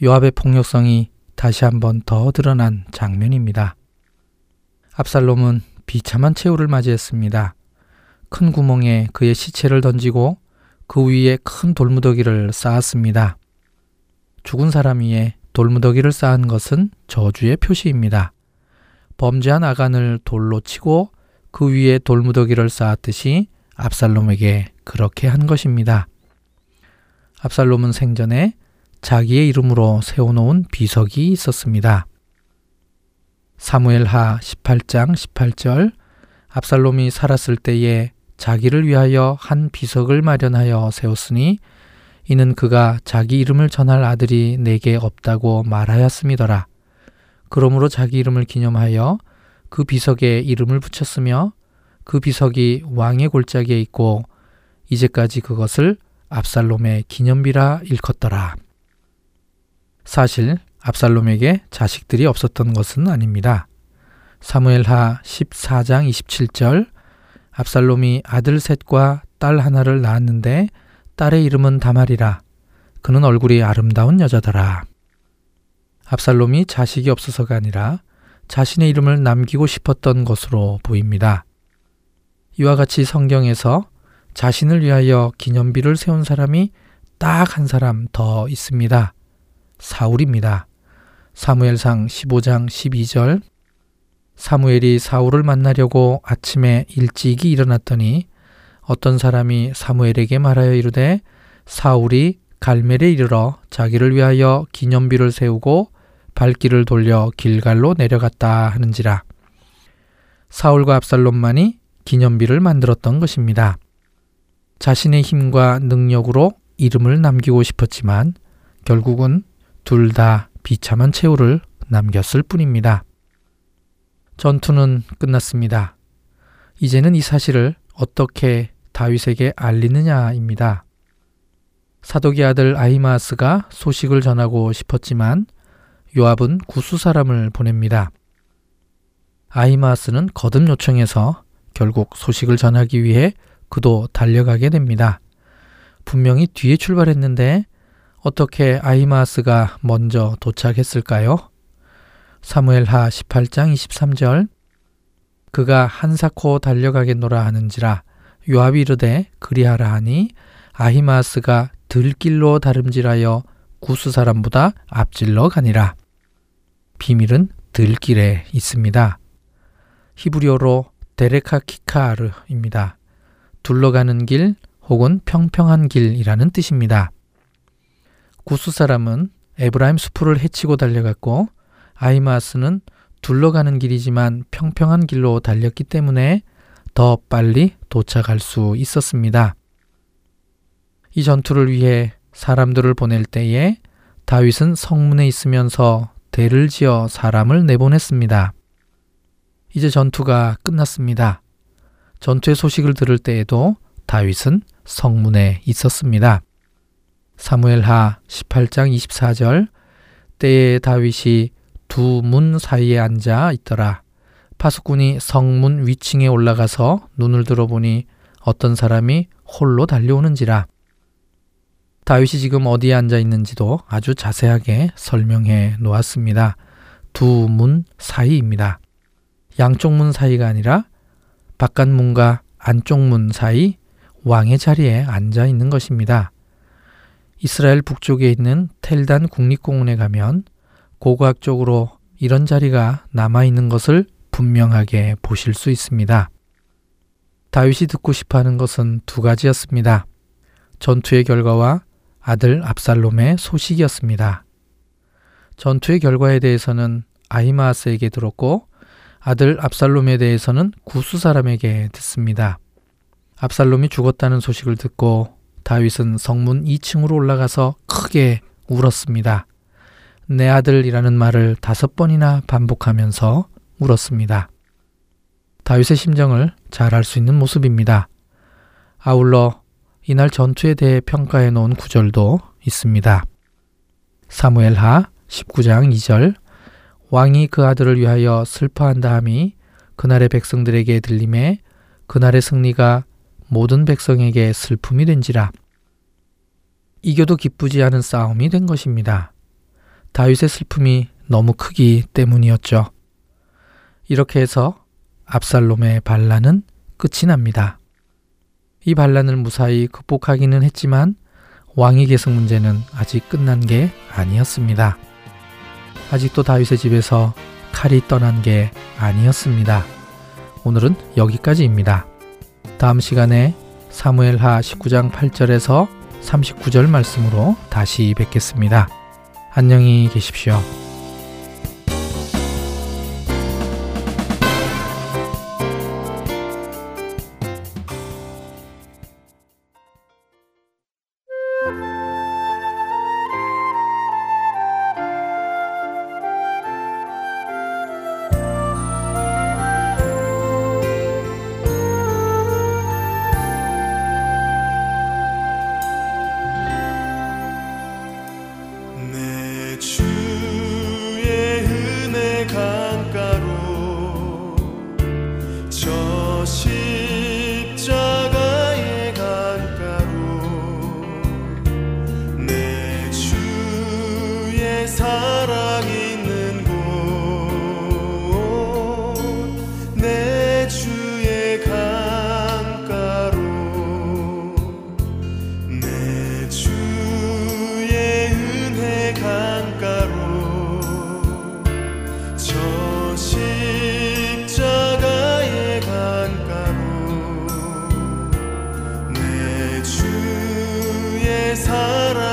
E: 요압의 폭력성이 다시 한번 더 드러난 장면입니다. 압살롬은 비참한 최후를 맞이했습니다. 큰 구멍에 그의 시체를 던지고 그 위에 큰 돌무더기를 쌓았습니다. 죽은 사람 위에 돌무더기를 쌓은 것은 저주의 표시입니다. 범죄한 아간을 돌로 치고 그 위에 돌무더기를 쌓았듯이 압살롬에게 그렇게 한 것입니다. 압살롬은 생전에 자기의 이름으로 세워놓은 비석이 있었습니다. 사무엘하 18장 18절 압살롬이 살았을 때에 자기를 위하여 한 비석을 마련하여 세웠으니 이는 그가 자기 이름을 전할 아들이 내게 없다고 말하였음이더라. 그러므로 자기 이름을 기념하여 그 비석에 이름을 붙였으며 그 비석이 왕의 골짜기에 있고 이제까지 그것을 압살롬의 기념비라 일컫더라. 사실 압살롬에게 자식들이 없었던 것은 아닙니다. 사무엘하 14장 27절 압살롬이 아들 셋과 딸 하나를 낳았는데 딸의 이름은 다말이라 그는 얼굴이 아름다운 여자더라. 압살롬이 자식이 없어서가 아니라 자신의 이름을 남기고 싶었던 것으로 보입니다. 이와 같이 성경에서 자신을 위하여 기념비를 세운 사람이 딱 한 사람 더 있습니다. 사울입니다. 사무엘상 15장 12절 사무엘이 사울을 만나려고 아침에 일찍이 일어났더니 어떤 사람이 사무엘에게 말하여 이르되 사울이 갈멜에 이르러 자기를 위하여 기념비를 세우고 발길을 돌려 길갈로 내려갔다 하는지라 사울과 압살롬만이 기념비를 만들었던 것입니다. 자신의 힘과 능력으로 이름을 남기고 싶었지만 결국은 둘 다 비참한 최후를 남겼을 뿐입니다. 전투는 끝났습니다. 이제는 이 사실을 어떻게 다윗에게 알리느냐입니다. 사독의 아들 아히마스가 소식을 전하고 싶었지만 요압은 구수 사람을 보냅니다. 아히마스는 거듭 요청해서 결국 소식을 전하기 위해 그도 달려가게 됩니다. 분명히 뒤에 출발했는데 어떻게 아히마스가 먼저 도착했을까요? 사무엘하 18장 23절 그가 한사코 달려가겠노라 하는지라 요압이 이르되 그리하라 하니 아히마스가 들길로 다름질하여 구스 사람보다 앞질러 가니라. 비밀은 들길에 있습니다. 히브리어로 데레카 키카르입니다. 둘러가는 길 혹은 평평한 길이라는 뜻입니다. 구스 사람은 에브라임 수풀을 헤치고 달려갔고 아이마스는 둘러가는 길이지만 평평한 길로 달렸기 때문에 더 빨리 도착할 수 있었습니다. 이 전투를 위해 사람들을 보낼 때에 다윗은 성문에 있으면서 대를 지어 사람을 내보냈습니다. 이제 전투가 끝났습니다. 전투의 소식을 들을 때에도 다윗은 성문에 있었습니다. 사무엘하 18장 24절 때에 다윗이 두 문 사이에 앉아 있더라. 파수꾼이 성문 위층에 올라가서 눈을 들어보니 어떤 사람이 홀로 달려오는지라. 다윗이 지금 어디에 앉아 있는지도 아주 자세하게 설명해 놓았습니다. 두 문 사이입니다. 양쪽 문 사이가 아니라 바깥 문과 안쪽 문 사이 왕의 자리에 앉아 있는 것입니다. 이스라엘 북쪽에 있는 텔단 국립공원에 가면 고고학적으로 이런 자리가 남아 있는 것을 분명하게 보실 수 있습니다. 다윗이 듣고 싶어 하는 것은 두 가지였습니다. 전투의 결과와 아들 압살롬의 소식이었습니다. 전투의 결과에 대해서는 아히마스에게 들었고 아들 압살롬에 대해서는 구수 사람에게 듣습니다. 압살롬이 죽었다는 소식을 듣고 다윗은 성문 2층으로 올라가서 크게 울었습니다. 내 아들이라는 말을 다섯 번이나 반복하면서 울었습니다. 다윗의 심정을 잘 알 수 있는 모습입니다. 아울러 이날 전투에 대해 평가해 놓은 구절도 있습니다. 사무엘하 19장 2절 왕이 그 아들을 위하여 슬퍼한다 함이 그날의 백성들에게 들림에 그날의 승리가 모든 백성에게 슬픔이 된지라. 이겨도 기쁘지 않은 싸움이 된 것입니다. 다윗의 슬픔이 너무 크기 때문이었죠. 이렇게 해서 압살롬의 반란은 끝이 납니다. 이 반란을 무사히 극복하기는 했지만 왕위 계승 문제는 아직 끝난 게 아니었습니다. 아직도 다윗의 집에서 칼이 떠난 게 아니었습니다. 오늘은 여기까지입니다. 다음 시간에 사무엘하 19장 8절에서 39절 말씀으로 다시 뵙겠습니다. 안녕히 계십시오.
F: 사랑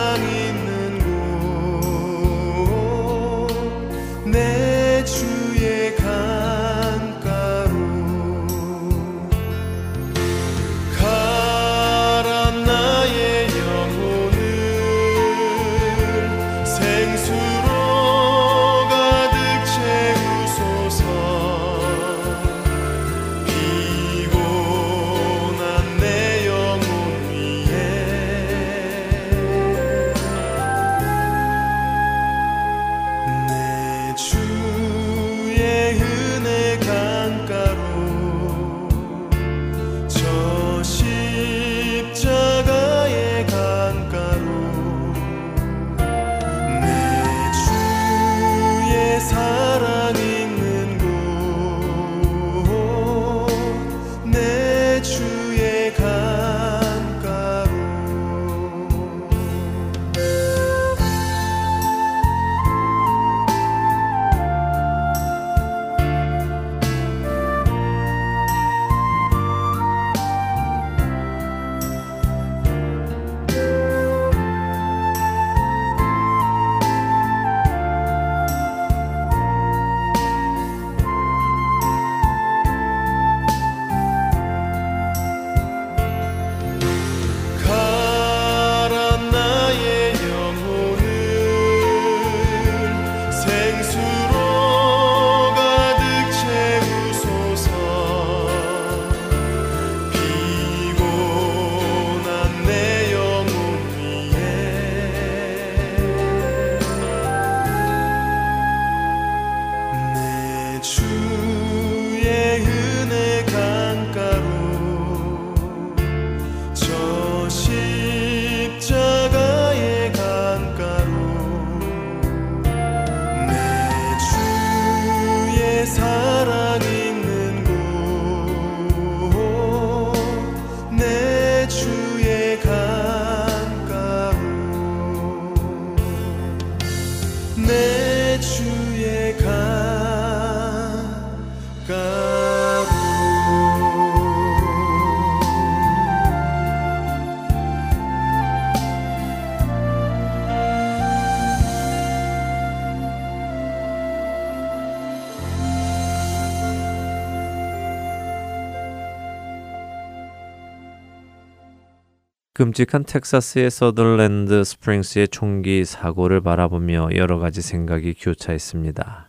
A: 끔찍한 텍사스의 서덜랜드 스프링스의 총기 사고를 바라보며 여러 가지 생각이 교차했습니다.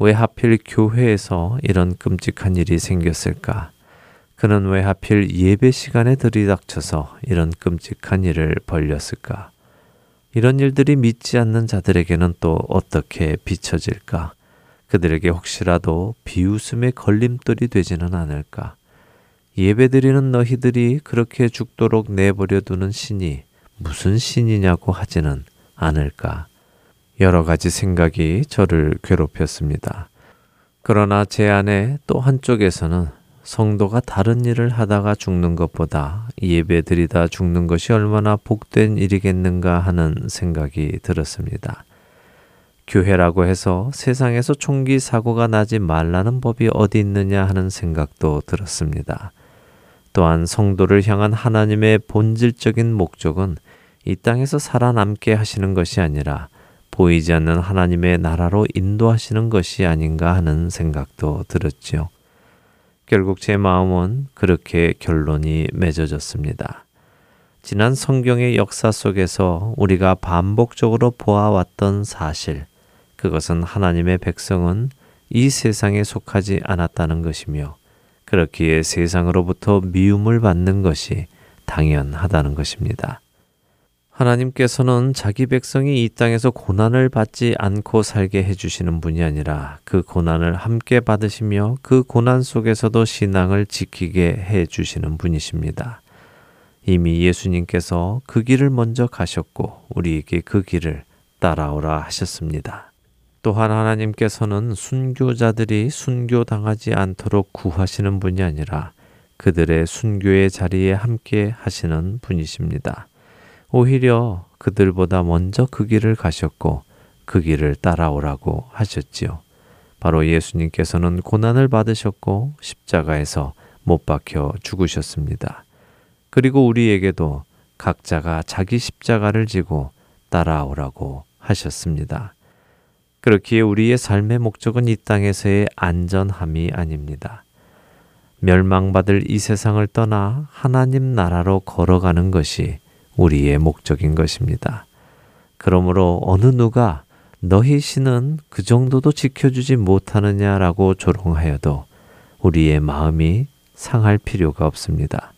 A: 왜 하필 교회에서 이런 끔찍한 일이 생겼을까? 그는 왜 하필 예배 시간에 들이닥쳐서 이런 끔찍한 일을 벌렸을까? 이런 일들이 믿지 않는 자들에게는 또 어떻게 비춰질까? 그들에게 혹시라도 비웃음의 걸림돌이 되지는 않을까? 예배드리는 너희들이 그렇게 죽도록 내버려 두는 신이 무슨 신이냐고 하지는 않을까. 여러 가지 생각이 저를 괴롭혔습니다. 그러나 제 안에 또 한쪽에서는 성도가 다른 일을 하다가 죽는 것보다 예배 드리다 죽는 것이 얼마나 복된 일이겠는가 하는 생각이 들었습니다. 교회라고 해서 세상에서 총기 사고가 나지 말라는 법이 어디 있느냐 하는 생각도 들었습니다. 또한 성도를 향한 하나님의 본질적인 목적은 이 땅에서 살아남게 하시는 것이 아니라 보이지 않는 하나님의 나라로 인도하시는 것이 아닌가 하는 생각도 들었지요. 결국 제 마음은 그렇게 결론이 맺어졌습니다. 지난 성경의 역사 속에서 우리가 반복적으로 보아왔던 사실, 그것은 하나님의 백성은 이 세상에 속하지 않았다는 것이며, 그렇기에 세상으로부터 미움을 받는 것이 당연하다는 것입니다. 하나님께서는 자기 백성이 이 땅에서 고난을 받지 않고 살게 해주시는 분이 아니라 그 고난을 함께 받으시며 그 고난 속에서도 신앙을 지키게 해주시는 분이십니다. 이미 예수님께서 그 길을 먼저 가셨고 우리에게 그 길을 따라오라 하셨습니다. 또한 하나님께서는 순교자들이 순교당하지 않도록 구하시는 분이 아니라 그들의 순교의 자리에 함께 하시는 분이십니다. 오히려 그들보다 먼저 그 길을 가셨고 그 길을 따라오라고 하셨지요. 바로 예수님께서는 고난을 받으셨고 십자가에서 못 박혀 죽으셨습니다. 그리고 우리에게도 각자가 자기 십자가를 지고 따라오라고 하셨습니다. 그렇기에 우리의 삶의 목적은 이 땅에서의 안전함이 아닙니다. 멸망받을 이 세상을 떠나 하나님 나라로 걸어가는 것이 우리의 목적인 것입니다. 그러므로 어느 누가 너희 신은 그 정도도 지켜주지 못하느냐라고 조롱하여도 우리의 마음이 상할 필요가 없습니다.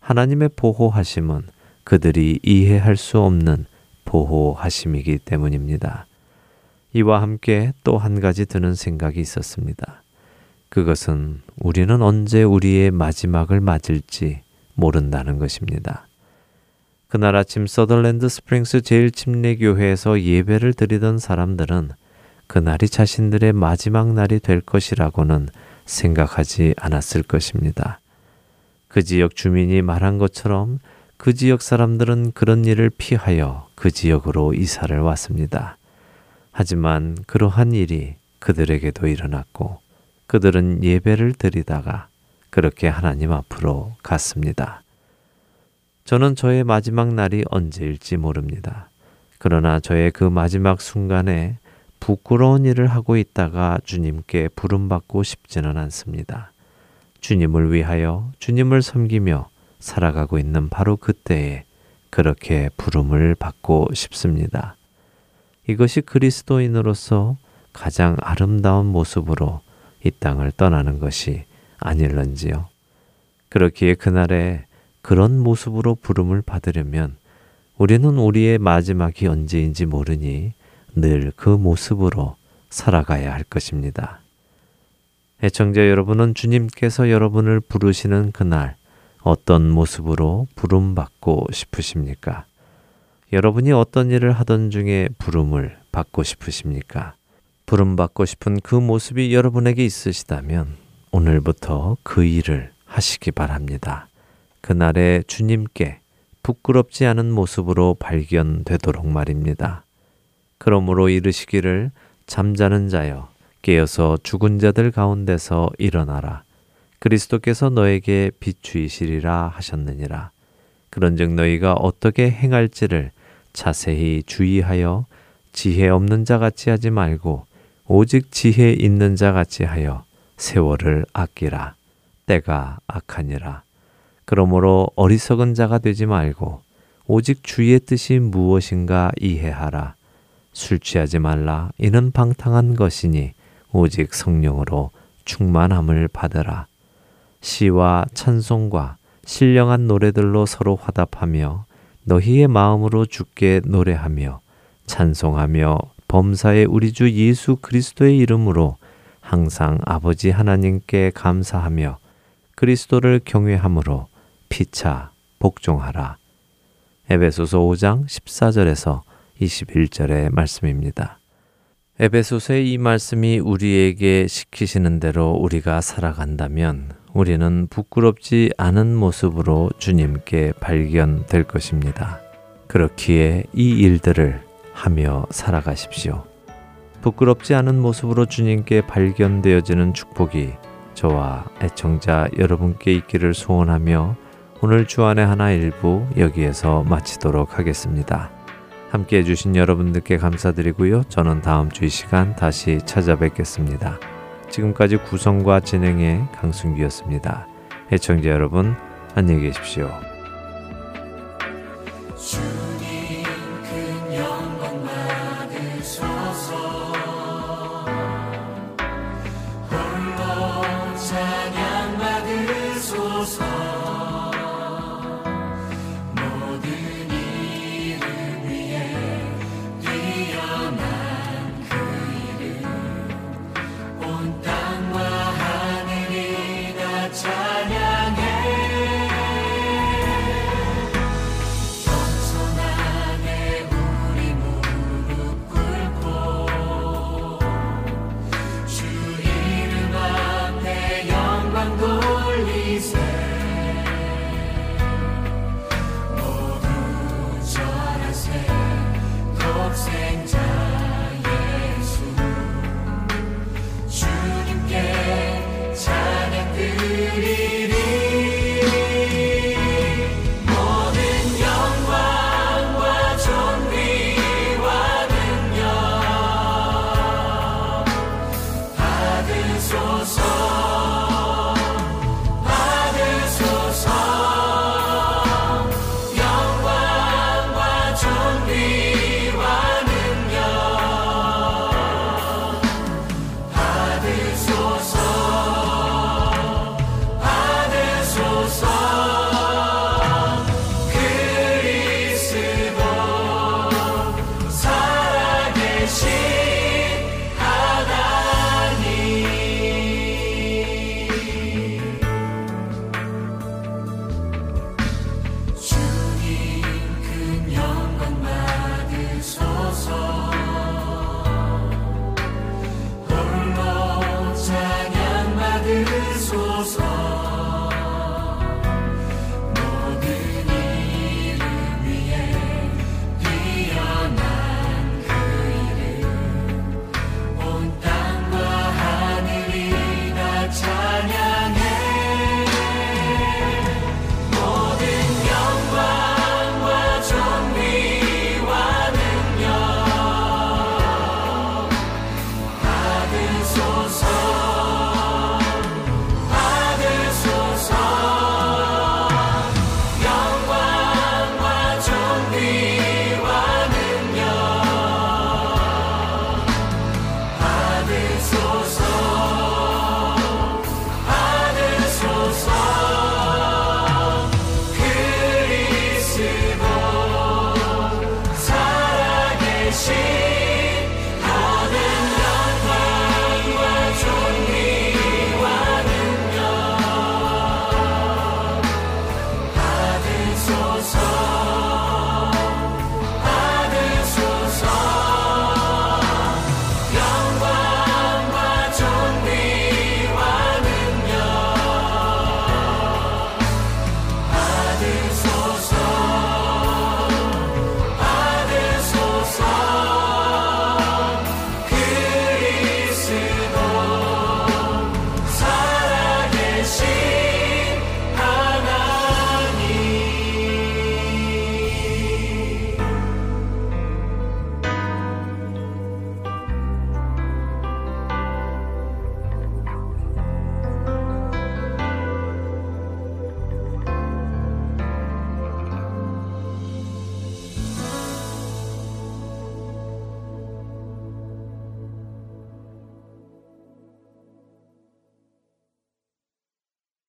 A: 하나님의 보호하심은 그들이 이해할 수 없는 보호하심이기 때문입니다. 이와 함께 또 한 가지 드는 생각이 있었습니다. 그것은 우리는 언제 우리의 마지막을 맞을지 모른다는 것입니다. 그날 아침 서덜랜드 스프링스 제일침례교회에서 예배를 드리던 사람들은 그날이 자신들의 마지막 날이 될 것이라고는 생각하지 않았을 것입니다. 그 지역 주민이 말한 것처럼 그 지역 사람들은 그런 일을 피하여 그 지역으로 이사를 왔습니다. 하지만 그러한 일이 그들에게도 일어났고 그들은 예배를 드리다가 그렇게 하나님 앞으로 갔습니다. 저는 저의 마지막 날이 언제일지 모릅니다. 그러나 저의 그 마지막 순간에 부끄러운 일을 하고 있다가 주님께 부름받고 싶지는 않습니다. 주님을 위하여 주님을 섬기며 살아가고 있는 바로 그때에 그렇게 부름을 받고 싶습니다. 이것이 그리스도인으로서 가장 아름다운 모습으로 이 땅을 떠나는 것이 아닐런지요. 그렇기에 그날에 그런 모습으로 부름을 받으려면 우리는 우리의 마지막이 언제인지 모르니 늘 그 모습으로 살아가야 할 것입니다. 애청자 여러분은 주님께서 여러분을 부르시는 그날 어떤 모습으로 부름받고 싶으십니까? 여러분이 어떤 일을 하던 중에 부름을 받고 싶으십니까? 부름받고 싶은 그 모습이 여러분에게 있으시다면 오늘부터 그 일을 하시기 바랍니다. 그날에 주님께 부끄럽지 않은 모습으로 발견되도록 말입니다. 그러므로 이르시기를 잠자는 자여 깨어서 죽은 자들 가운데서 일어나라. 그리스도께서 너에게 비추이시리라 하셨느니라. 그런즉 너희가 어떻게 행할지를 자세히 주의하여 지혜 없는 자 같이 하지 말고 오직 지혜 있는 자 같이 하여 세월을 아끼라. 때가 악하니라. 그러므로 어리석은 자가 되지 말고 오직 주의 뜻이 무엇인가 이해하라. 술 취하지 말라. 이는 방탕한 것이니 오직 성령으로 충만함을 받으라. 시와 찬송과 신령한 노래들로 서로 화답하며 너희의 마음으로 주께 노래하며 찬송하며 범사의 우리 주 예수 그리스도의 이름으로 항상 아버지 하나님께 감사하며 그리스도를 경외함으로 피차 복종하라. 에베소서 5장 14절에서 21절의 말씀입니다. 에베소서의 이 말씀이 우리에게 시키시는 대로 우리가 살아간다면 우리는 부끄럽지 않은 모습으로 주님께 발견될 것입니다. 그렇기에 이 일들을 하며 살아가십시오. 부끄럽지 않은 모습으로 주님께 발견되어지는 축복이 저와 애청자 여러분께 있기를 소원하며 오늘 주안의 하나 일부 여기에서 마치도록 하겠습니다. 함께 해주신 여러분들께 감사드리고요. 저는 다음 주 이 시간 다시 찾아뵙겠습니다. 지금까지 구성과 진행의 강순기였습니다. 애청자 여러분, 안녕히 계십시오.
F: 주